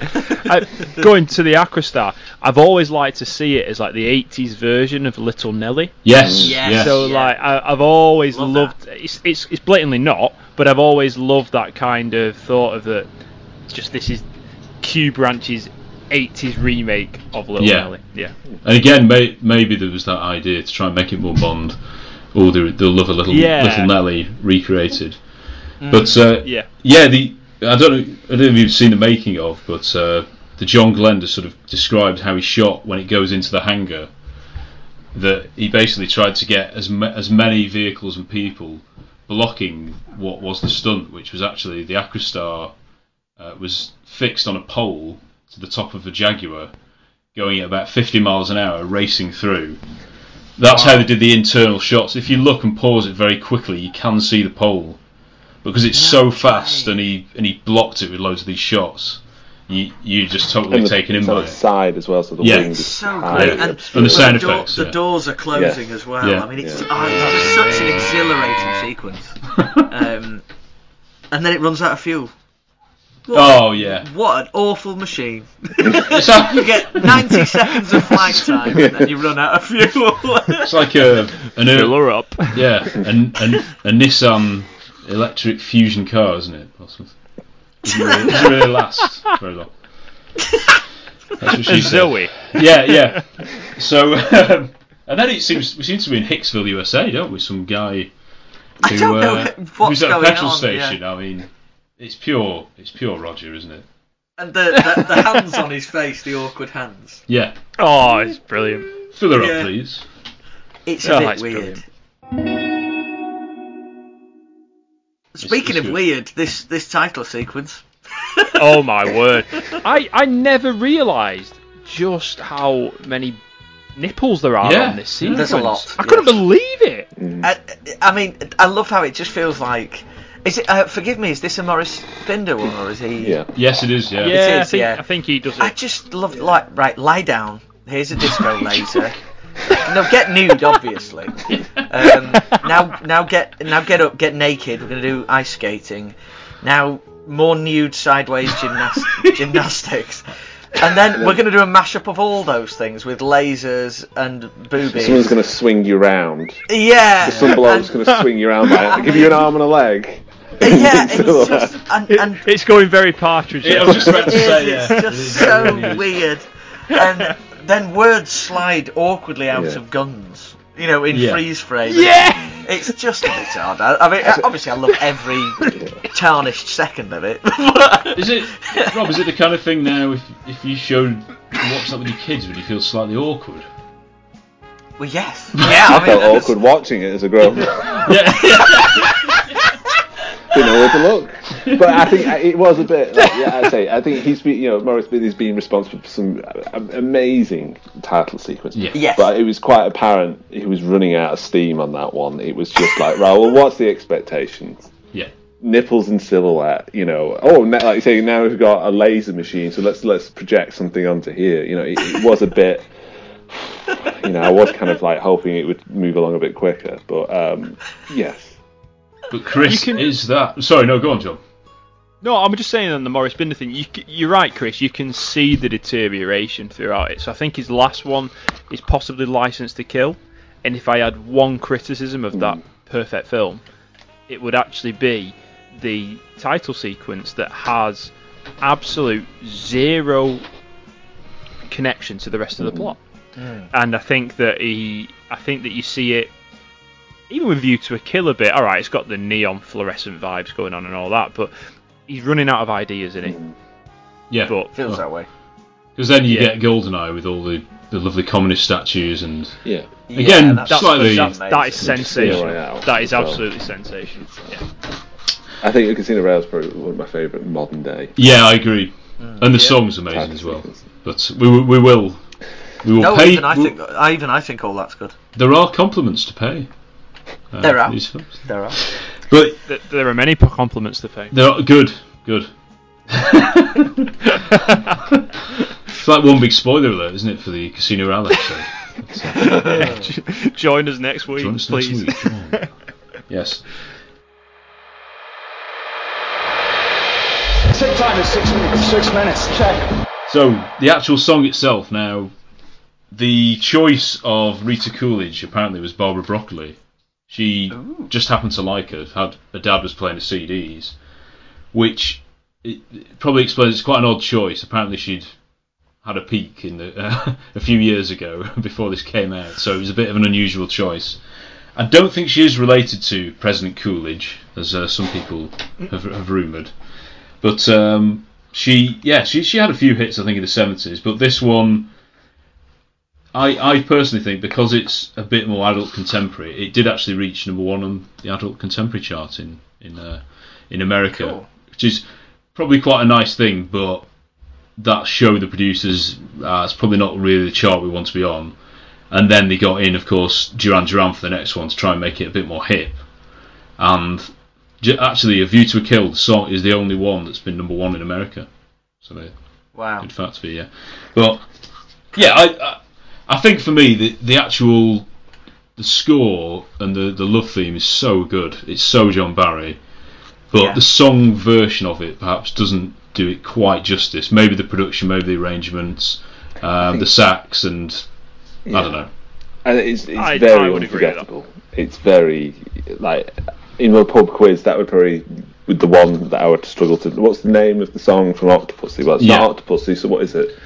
[SPEAKER 2] I, going to the Acrostar, I've always liked to see it as like the '80s version of Little Nelly.
[SPEAKER 1] Yes,
[SPEAKER 3] Yes.
[SPEAKER 1] yes.
[SPEAKER 2] So
[SPEAKER 3] Yeah.
[SPEAKER 2] like I, I've always
[SPEAKER 3] Love
[SPEAKER 2] loved it's, it's it's blatantly not, but I've always loved that kind of thought of that. Just this is Q Branch's '80s remake of Little
[SPEAKER 1] Yeah.
[SPEAKER 2] Nelly. Yeah.
[SPEAKER 1] And again, may, maybe there was that idea to try and make it more Bond, or they'll, they'll love a little
[SPEAKER 2] Yeah.
[SPEAKER 1] little Nelly recreated. But uh,
[SPEAKER 2] Yeah.
[SPEAKER 1] yeah, the I don't know, I don't know if you've seen the making of, but uh, the John Glenda sort of described how he shot when it goes into the hangar. That he basically tried to get as ma- as many vehicles and people blocking what was the stunt, which was actually the Acrostar uh, was fixed on a pole to the top of a Jaguar, going at about 50 miles an hour, racing through. That's how they did the internal shots. If you look and pause it very quickly, you can see the pole because it's so fast, and he and he blocked it with loads of these shots. You you just totally
[SPEAKER 4] the,
[SPEAKER 1] taken in by
[SPEAKER 4] on its
[SPEAKER 1] it.
[SPEAKER 4] side as well, so the
[SPEAKER 1] Yeah.
[SPEAKER 4] wing
[SPEAKER 3] So
[SPEAKER 4] high
[SPEAKER 3] great. And,
[SPEAKER 1] And the sound
[SPEAKER 3] door-
[SPEAKER 1] effects,
[SPEAKER 3] The
[SPEAKER 1] yeah.
[SPEAKER 3] doors are closing
[SPEAKER 4] Yeah.
[SPEAKER 3] as well.
[SPEAKER 1] Yeah.
[SPEAKER 3] I mean, it's,
[SPEAKER 4] Yeah.
[SPEAKER 3] oh, it's just such an exhilarating sequence. Um, and then it runs out of fuel. What,
[SPEAKER 1] Oh yeah,
[SPEAKER 3] What an awful machine.
[SPEAKER 1] it's,
[SPEAKER 3] You get 90 seconds of flight time and then you run out of fuel.
[SPEAKER 1] it's like a an
[SPEAKER 2] Fill her up.
[SPEAKER 1] yeah, and and a Nissan electric fusion car, isn't it? Portsmouth? Doesn't really, doesn't really last very long. That's what she
[SPEAKER 2] And
[SPEAKER 1] said.
[SPEAKER 2] Zoe.
[SPEAKER 1] Yeah, yeah. So, um, and then it seems we seem to be in Hicksville, USA, don't we? Some guy
[SPEAKER 3] I don't know
[SPEAKER 1] uh,
[SPEAKER 3] what's
[SPEAKER 1] who's at a petrol
[SPEAKER 3] on,
[SPEAKER 1] station. I mean, it's pure, it's pure Roger, isn't it?
[SPEAKER 3] and the, the, the hands on his face, the awkward hands.
[SPEAKER 1] Yeah.
[SPEAKER 2] Oh, it's brilliant.
[SPEAKER 1] Fill her
[SPEAKER 3] Yeah.
[SPEAKER 1] up, please.
[SPEAKER 3] It's a
[SPEAKER 2] Oh,
[SPEAKER 3] bit
[SPEAKER 2] it's
[SPEAKER 3] weird.
[SPEAKER 2] brilliant.
[SPEAKER 3] Speaking
[SPEAKER 1] it's
[SPEAKER 3] of
[SPEAKER 1] good.
[SPEAKER 3] weird, this this title sequence.
[SPEAKER 2] Oh my word! I I never realised just how many nipples there are
[SPEAKER 1] Yeah,
[SPEAKER 2] on this
[SPEAKER 1] yeah.
[SPEAKER 2] sequence.
[SPEAKER 3] There's a lot,
[SPEAKER 2] I couldn't believe it.
[SPEAKER 3] I, I mean, I love how it just feels like. Is it? Uh, forgive me. Is this a Maurice Binder one, or is he?
[SPEAKER 4] Yeah.
[SPEAKER 1] Yes, it is. Yeah.
[SPEAKER 2] Yeah, I think
[SPEAKER 3] yeah.
[SPEAKER 2] I think he does it.
[SPEAKER 3] I just love like right. Lie down. Here's a disco laser. No, get nude, obviously. Um, now, now get now get up, get naked. We're gonna do ice skating. Now, more nude sideways gymnas- gymnastics. And then we're going to do a mashup of all those things with lasers and boobies.
[SPEAKER 4] Someone's going to swing you round.
[SPEAKER 3] yeah.
[SPEAKER 4] Some bloke's going to swing you around by. Give you an arm and a leg.
[SPEAKER 3] Yeah, it's just and,
[SPEAKER 2] It- it's going very partridge.
[SPEAKER 1] Yeah, I was just about to
[SPEAKER 3] It is,
[SPEAKER 1] say, yeah.
[SPEAKER 3] It's just so
[SPEAKER 1] It really is.
[SPEAKER 3] weird. And then words slide awkwardly out
[SPEAKER 4] Yeah.
[SPEAKER 3] of guns. You know, in
[SPEAKER 1] Yeah.
[SPEAKER 3] freeze frame.
[SPEAKER 2] Yeah!
[SPEAKER 3] It's just a bit odd. I, I mean, obviously, I love every tarnished second of it.
[SPEAKER 1] Is it, Rob? Is it the kind of thing now? If if you showed watch that with your kids, would you feel slightly awkward?
[SPEAKER 3] well, yes. Yeah, I
[SPEAKER 4] I
[SPEAKER 3] mean,
[SPEAKER 4] felt
[SPEAKER 3] that's-
[SPEAKER 4] awkward watching it as a grown up.
[SPEAKER 1] Yeah.
[SPEAKER 4] Didn't know to look. But I think it was a bit. Like, yeah, I say I think he's been, you know, Maurice Binder's been responsible for some uh, amazing title sequences.
[SPEAKER 1] Yeah.
[SPEAKER 3] Yes.
[SPEAKER 4] But it was quite apparent he was running out of steam on that one. It was just like, right, well, what's the expectations?
[SPEAKER 1] yeah.
[SPEAKER 4] nipples in silhouette. You know, oh, na- like you say, now we've got a laser machine, so let's let's project something onto here. You know, it, it was a bit. You know, I was kind of like hoping it would move along a bit quicker, but um, yes.
[SPEAKER 1] But Chris,
[SPEAKER 2] can-
[SPEAKER 1] is that? Sorry, no, go on, John.
[SPEAKER 2] No, I'm just saying on the Maurice Binder thing. You, you're right, Chris. You can see the deterioration throughout it. So I think his last one is possibly License to Kill. And if I had one criticism of that perfect film, it would actually be the title sequence that has absolute zero connection to the rest of the plot. Mm. And I think that he, I think that you see it even with View to a Kill a bit. All right, it's got the neon fluorescent vibes going on and all that, but he's running out of ideas in it.
[SPEAKER 1] Yeah,
[SPEAKER 2] But
[SPEAKER 3] Feels that way.
[SPEAKER 1] because then you
[SPEAKER 2] Yeah.
[SPEAKER 1] get Goldeneye with all the, the lovely communist statues and
[SPEAKER 4] Yeah.
[SPEAKER 1] again
[SPEAKER 3] that's-
[SPEAKER 1] slightly.
[SPEAKER 3] that's
[SPEAKER 2] that is sensational.
[SPEAKER 4] Royale
[SPEAKER 2] That is
[SPEAKER 4] as well.
[SPEAKER 2] absolutely sensational. Yeah.
[SPEAKER 4] I think Casino Royale is probably one of my favourite modern day.
[SPEAKER 1] Yeah, I agree.
[SPEAKER 3] Mm.
[SPEAKER 1] and the song's amazing
[SPEAKER 4] Title
[SPEAKER 1] as well.
[SPEAKER 4] sequence.
[SPEAKER 1] But we, will- we will we will
[SPEAKER 3] No,
[SPEAKER 1] pay.
[SPEAKER 3] even I think I even I think all that's good.
[SPEAKER 1] there are compliments to pay. Uh,
[SPEAKER 3] There are.
[SPEAKER 1] these films.
[SPEAKER 3] There are.
[SPEAKER 1] But
[SPEAKER 2] Th- There are many compliments to pay.
[SPEAKER 1] they're good, good. it's like one big spoiler alert, isn't it, for the Casino Royale episode? But, uh,
[SPEAKER 2] Join us next week,
[SPEAKER 1] join us next
[SPEAKER 2] please.
[SPEAKER 1] week, yes.
[SPEAKER 8] Take time is six minutes. Six minutes. Check.
[SPEAKER 1] So the actual song itself now, the choice of Rita Coolidge apparently was Barbara Broccoli. She just happened to like her. Had her dad was playing the CDs, which it, it probably explains it's quite an odd choice. Apparently she'd had a peak in the uh, a few years ago before this came out, so it was a bit of an unusual choice. I don't think she is related to President Coolidge, as uh, some people have, have rumoured. But um, she, yeah, she she had a few hits I think in the seventies, but this one, I I personally think because it's a bit more adult contemporary, it did actually reach number one on the adult contemporary chart in in uh, in America,
[SPEAKER 3] Cool.
[SPEAKER 1] which is probably quite a nice thing. But that showed the producers uh, it's probably not really the chart we want to be on. And then they got in, of course, Duran Duran for the next one to try and make it a bit more hip. And actually, A View to a Kill, the song is the only one that's been number one in America. So they
[SPEAKER 3] Wow.
[SPEAKER 1] good fact for you. Yeah. But yeah, I, I I think for me the the actual the score and the the love theme is so good. It's so John Barry, but
[SPEAKER 3] Yeah.
[SPEAKER 1] the song version of it perhaps doesn't do it quite justice. Maybe the production, maybe the arrangements, um, the sax, and I don't know.
[SPEAKER 4] and it's, it's
[SPEAKER 2] I-
[SPEAKER 4] very
[SPEAKER 2] I would agree with that.
[SPEAKER 4] unforgettable. It's very like in a pub quiz that would probably with the one that I would struggle to. What's the name of the song from Octopussy? Well, it's
[SPEAKER 1] Yeah.
[SPEAKER 4] not Octopussy, so what is it?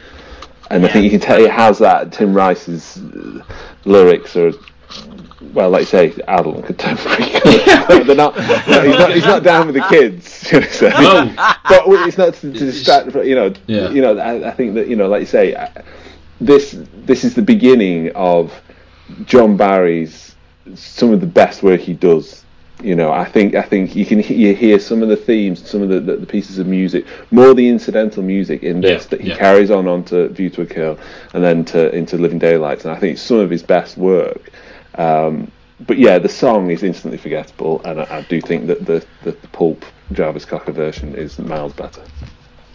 [SPEAKER 4] And I think you can tell it has that. Tim Rice's uh, lyrics are. Well, like you say, adult and contemporary. They're not, no, he's not. He's not down with the kids. I say.
[SPEAKER 1] No.
[SPEAKER 4] but it's not to, to distract. You know.
[SPEAKER 1] Yeah.
[SPEAKER 4] You know. I, I think that you know, like you say, I- this this is the beginning of John Barry's some of the best work he does. You know, I think I think you can he- you hear some of the themes, some of the, the, the pieces of music, more the incidental music in this
[SPEAKER 1] Yeah,
[SPEAKER 4] that he
[SPEAKER 1] yeah.
[SPEAKER 4] carries on onto View to a Kill, and then to into Living Daylights, and I think it's some of his best work. Um, but yeah, the song is instantly forgettable, and I, I do think that the, the, the pulp Jarvis Cocker version is miles better.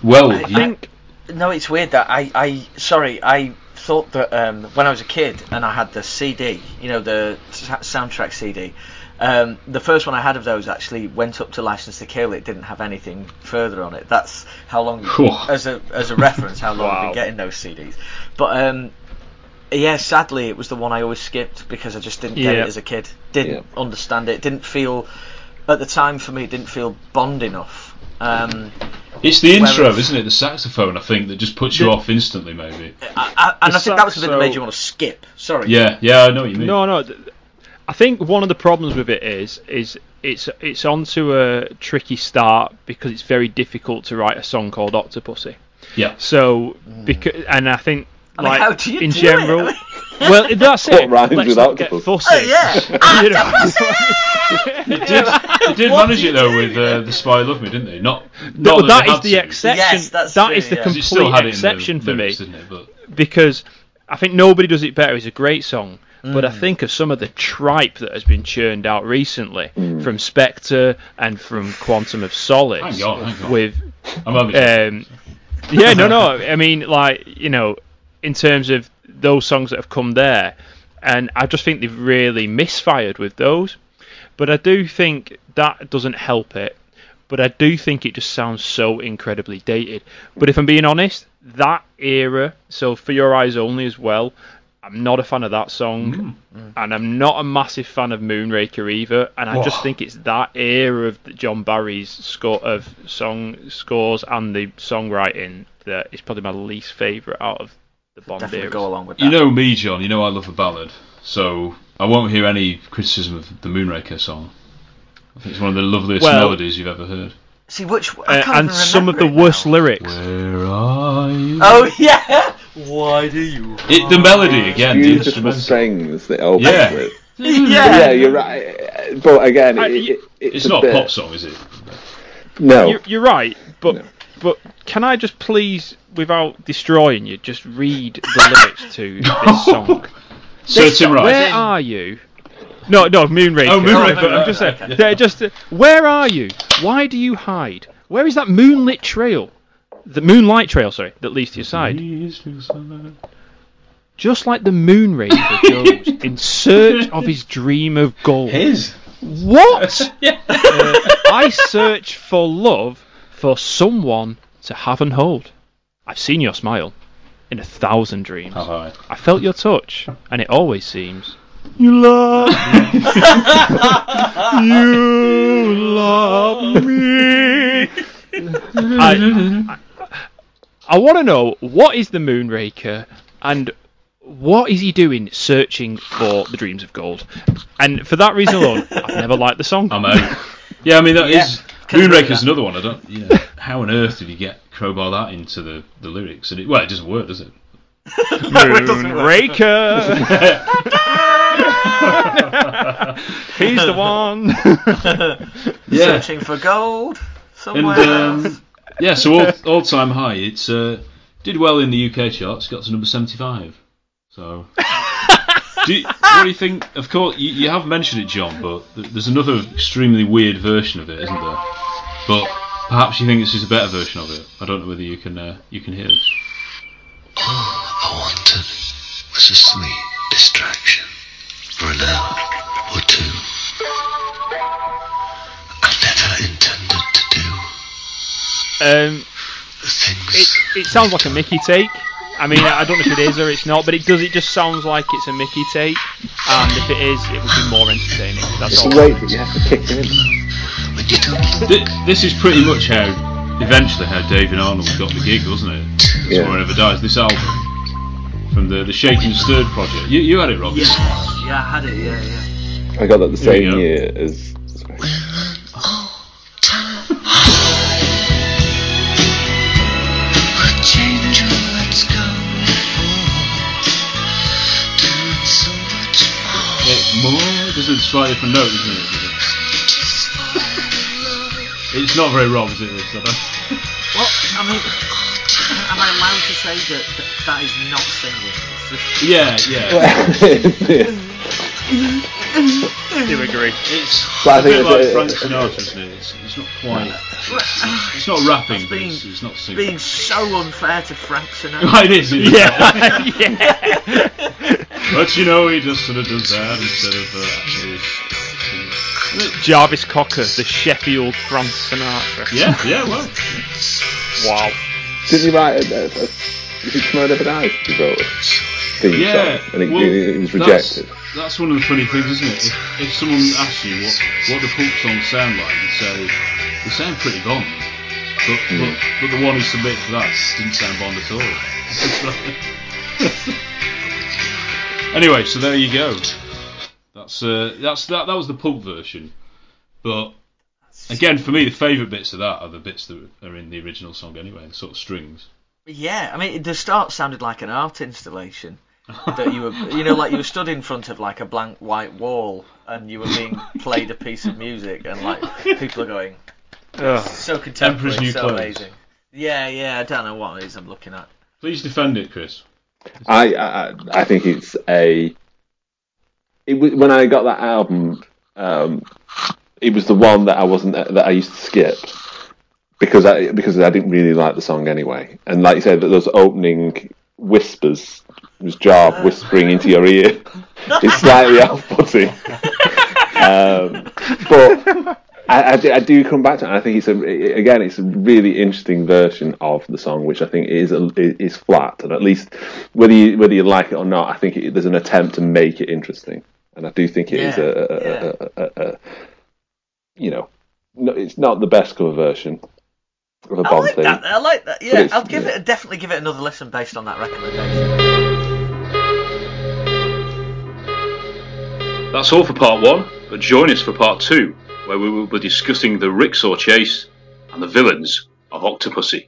[SPEAKER 1] Well,
[SPEAKER 3] I think no, it's weird that I, I sorry, I thought that um, when I was a kid and I had the CD, you know, the sa- soundtrack CD. Um, the first one I had of those actually went up to License to Kill. It didn't have anything further on it. That's how long, as a as a reference, how long I've been getting those CDs. But um, yeah, sadly, it was the one I always skipped because I just didn't get
[SPEAKER 2] Yeah.
[SPEAKER 3] it as a kid. Didn't understand it. Didn't feel at the time for me. It didn't feel Bond enough. Um,
[SPEAKER 1] it's the intro,
[SPEAKER 3] Whereas-
[SPEAKER 1] isn't it? The saxophone, I think, that just puts you off instantly. Maybe.
[SPEAKER 3] I, I, and
[SPEAKER 2] The
[SPEAKER 3] I think that was the bit that made you want to skip. Sorry.
[SPEAKER 1] Yeah, yeah, I know what you mean.
[SPEAKER 2] No, no. th- I think one of the problems with it is is it's it's onto a tricky start because it's very difficult to write a song called Octopussy.
[SPEAKER 1] Yeah.
[SPEAKER 2] So because and I think
[SPEAKER 3] I mean,
[SPEAKER 2] like
[SPEAKER 3] how do you
[SPEAKER 2] in
[SPEAKER 3] do
[SPEAKER 2] general.
[SPEAKER 3] it?
[SPEAKER 2] well, that's
[SPEAKER 4] What
[SPEAKER 2] it.
[SPEAKER 4] rhymes
[SPEAKER 2] Let's
[SPEAKER 4] with
[SPEAKER 2] not get
[SPEAKER 4] octopus?
[SPEAKER 2] fussy.
[SPEAKER 3] Oh, yeah.
[SPEAKER 2] You know?
[SPEAKER 1] They did, they did manage it though with uh, the Spy Love Me, didn't they? Not,
[SPEAKER 2] No,
[SPEAKER 1] not
[SPEAKER 2] that
[SPEAKER 1] they
[SPEAKER 2] is
[SPEAKER 1] had
[SPEAKER 2] the
[SPEAKER 1] to.
[SPEAKER 2] exception.
[SPEAKER 3] Yes, that's
[SPEAKER 2] that
[SPEAKER 3] true,
[SPEAKER 2] is the
[SPEAKER 3] yeah.
[SPEAKER 1] 'Cause it still
[SPEAKER 2] complete
[SPEAKER 1] had it the
[SPEAKER 2] exception for me
[SPEAKER 1] lyrics, didn't it? But
[SPEAKER 2] because I think nobody does it better. It's a great song, But I think of some of the tripe that has been churned out recently from Spectre and from Quantum of Solace
[SPEAKER 1] Hang on, hang on.
[SPEAKER 2] with
[SPEAKER 1] I'm
[SPEAKER 2] um, yeah, no, no. I mean, like you know, in terms of those songs that have come there, and I just think they've really misfired with those. But I do think that doesn't help it. But I do think it just sounds so incredibly dated. But if I'm being honest, that era, so for your eyes only as well, I'm not a fan of that song, and I'm not a massive fan of Moonraker either. And I just think it's that era of John Barry's score of song scores and the songwriting that is probably my least favourite out of the Bond
[SPEAKER 3] Definitely go along with that.
[SPEAKER 1] You know me, John. You know I love a ballad, so I won't hear any criticism of the Moonraker song. I think it's one of the loveliest
[SPEAKER 2] Well-
[SPEAKER 1] melodies you've ever heard.
[SPEAKER 3] See which
[SPEAKER 2] Uh,
[SPEAKER 3] I can't
[SPEAKER 2] and
[SPEAKER 3] even
[SPEAKER 2] some of the
[SPEAKER 3] remember it
[SPEAKER 2] worst lyrics.
[SPEAKER 1] Where are you?
[SPEAKER 3] Oh yeah. Why do you?
[SPEAKER 1] It, the melody again, the
[SPEAKER 4] Beautiful
[SPEAKER 1] instrumental.
[SPEAKER 4] strings that open
[SPEAKER 1] Yeah.
[SPEAKER 4] with.
[SPEAKER 3] Yeah.
[SPEAKER 4] yeah, you're right. But again, it, it, it's,
[SPEAKER 1] It's
[SPEAKER 4] a
[SPEAKER 1] not
[SPEAKER 4] bit,
[SPEAKER 1] a pop song, is it?
[SPEAKER 4] No.
[SPEAKER 2] You're, you're right, but but can I just please, without destroying you, just read the lyrics to this song?
[SPEAKER 1] Sir
[SPEAKER 2] This
[SPEAKER 1] Tim
[SPEAKER 2] song, Where are you? No, no, Moonraker.
[SPEAKER 1] Oh, Moonraker,
[SPEAKER 2] But I'm just saying.
[SPEAKER 1] okay.
[SPEAKER 2] they're just uh, where are you? Why do you hide? Where is that moonlit trail? The moonlight trail, sorry, that leads to your side. Just like the Moonraker goes in search of his dream of gold.
[SPEAKER 1] His.
[SPEAKER 2] What? Uh, I search for love for someone to have and hold. I've seen your smile in a thousand dreams.
[SPEAKER 1] How high?
[SPEAKER 2] I felt your touch, and it always seems you love you love me. I, I want to know what is the Moonraker and what is he doing searching for the dreams of gold? And for that reason alone, I've never liked the song.
[SPEAKER 1] I'm out. Yeah, I mean that
[SPEAKER 3] Yeah,
[SPEAKER 1] is
[SPEAKER 3] can agree with
[SPEAKER 1] Moonraker's another one. I don't. You know, how on earth did you get crowbar that into the, the lyrics? And it, well, it doesn't work, does it?
[SPEAKER 2] Moonraker. He's the one.
[SPEAKER 1] Yeah.
[SPEAKER 3] Searching for gold
[SPEAKER 1] And
[SPEAKER 3] somewhere
[SPEAKER 1] um,
[SPEAKER 3] else.
[SPEAKER 1] Yeah, so all all time high. It's uh, did well in the UK charts. Got to number seventy five. So. do you, what do you think? Of course, you, you have mentioned it, John, but there's another extremely weird version of it, isn't there? But perhaps you think this is a better version of it. I don't know whether you can uh, you can hear this.
[SPEAKER 9] I wanted was a sweet distraction for an hour or two. I never intended to do
[SPEAKER 2] Um,
[SPEAKER 9] things.
[SPEAKER 2] it, it sounds like a Mickey take. I mean, I don't know if it is or it's not, but it does. It just sounds like it's a Mickey take, and if it is, it would be more entertaining. That's
[SPEAKER 4] It's
[SPEAKER 2] all.
[SPEAKER 4] a weight that you have to kick in.
[SPEAKER 1] Th- this is pretty much how, eventually, how David Arnold got the gig, wasn't it? That's
[SPEAKER 4] Yeah.
[SPEAKER 1] Never Dies. This album from the the Shaken Stirred project. You you had it, Rob.
[SPEAKER 3] Yeah, yeah, I had it. Yeah, yeah.
[SPEAKER 4] I got that the
[SPEAKER 1] Here
[SPEAKER 4] same year as.
[SPEAKER 1] Slightly different note, isn't it? It's not very Rob, is it? This, I don't-
[SPEAKER 3] Well, I mean, am I allowed to say that that, that is not singing?
[SPEAKER 1] Yeah, yeah.
[SPEAKER 2] Do agree.
[SPEAKER 1] It's
[SPEAKER 4] But I
[SPEAKER 1] a
[SPEAKER 4] think
[SPEAKER 1] bit like Frank Sinatra, isn't it? It's, it's not quite. It's not rapping, but
[SPEAKER 3] being,
[SPEAKER 1] it's, it's not singing.
[SPEAKER 3] being so unfair to Frank Sinatra.
[SPEAKER 1] Right, it is. isn't it?
[SPEAKER 2] Yeah, yeah.
[SPEAKER 1] But you know, he just sort of does that instead of uh, actually.
[SPEAKER 2] Jarvis Cocker, the Sheffield Frank Sinatra.
[SPEAKER 1] Yeah, yeah, well.
[SPEAKER 2] Wow.
[SPEAKER 4] Did he write a, a, a is it Tomorrow Never Dies? He wrote a theme
[SPEAKER 1] Yeah,
[SPEAKER 4] song, and it,
[SPEAKER 1] well,
[SPEAKER 4] it was rejected.
[SPEAKER 1] That's, one of the funny things, isn't it? If, if someone asks you what what the pulp songs sound like, you say they sound pretty Bond, but
[SPEAKER 4] Hmm.
[SPEAKER 1] but, but the one who submitted for that didn't sound Bond at all. Anyway, so there you go. That's uh, that's that that was the pulp version, but again, for me, the favourite bits of that are the bits that are in the original song anyway, the sort of strings.
[SPEAKER 3] Yeah, I mean, the start sounded like an art installation. That you were, you know, like you were stood in front of like a blank white wall, and you were being played a piece of music, and like people are going,
[SPEAKER 2] Ugh.
[SPEAKER 3] so contemporary,
[SPEAKER 1] Emperor's New
[SPEAKER 3] so
[SPEAKER 1] Clothes.
[SPEAKER 3] amazing. Yeah, yeah, I don't know what it is I'm looking at.
[SPEAKER 1] Please defend it, Chris.
[SPEAKER 4] I, I I think it's a it was, when I got that album, um, it was the one that I wasn't that I used to skip because I because I didn't really like the song anyway. And like you said, those opening whispers was Jarve whispering into your ear. it's slightly off-putting, um, but I, I, do, I, do come back to it. I think it's a again, it's a really interesting version of the song, which I think is a, is flat, and at least whether you whether you like it or not, I think it, there's an attempt to make it interesting, and I do think it yeah, is a, yeah. a, you know, no, it's not the best cover version of a Bond
[SPEAKER 3] I like
[SPEAKER 4] theme.
[SPEAKER 3] That. I like that. Yeah, I'll give yeah. it definitely give it another listen based on that recommendation.
[SPEAKER 7] That's all for part one, but join us for part two, where we will be discussing the rickshaw chase and the villains of Octopussy.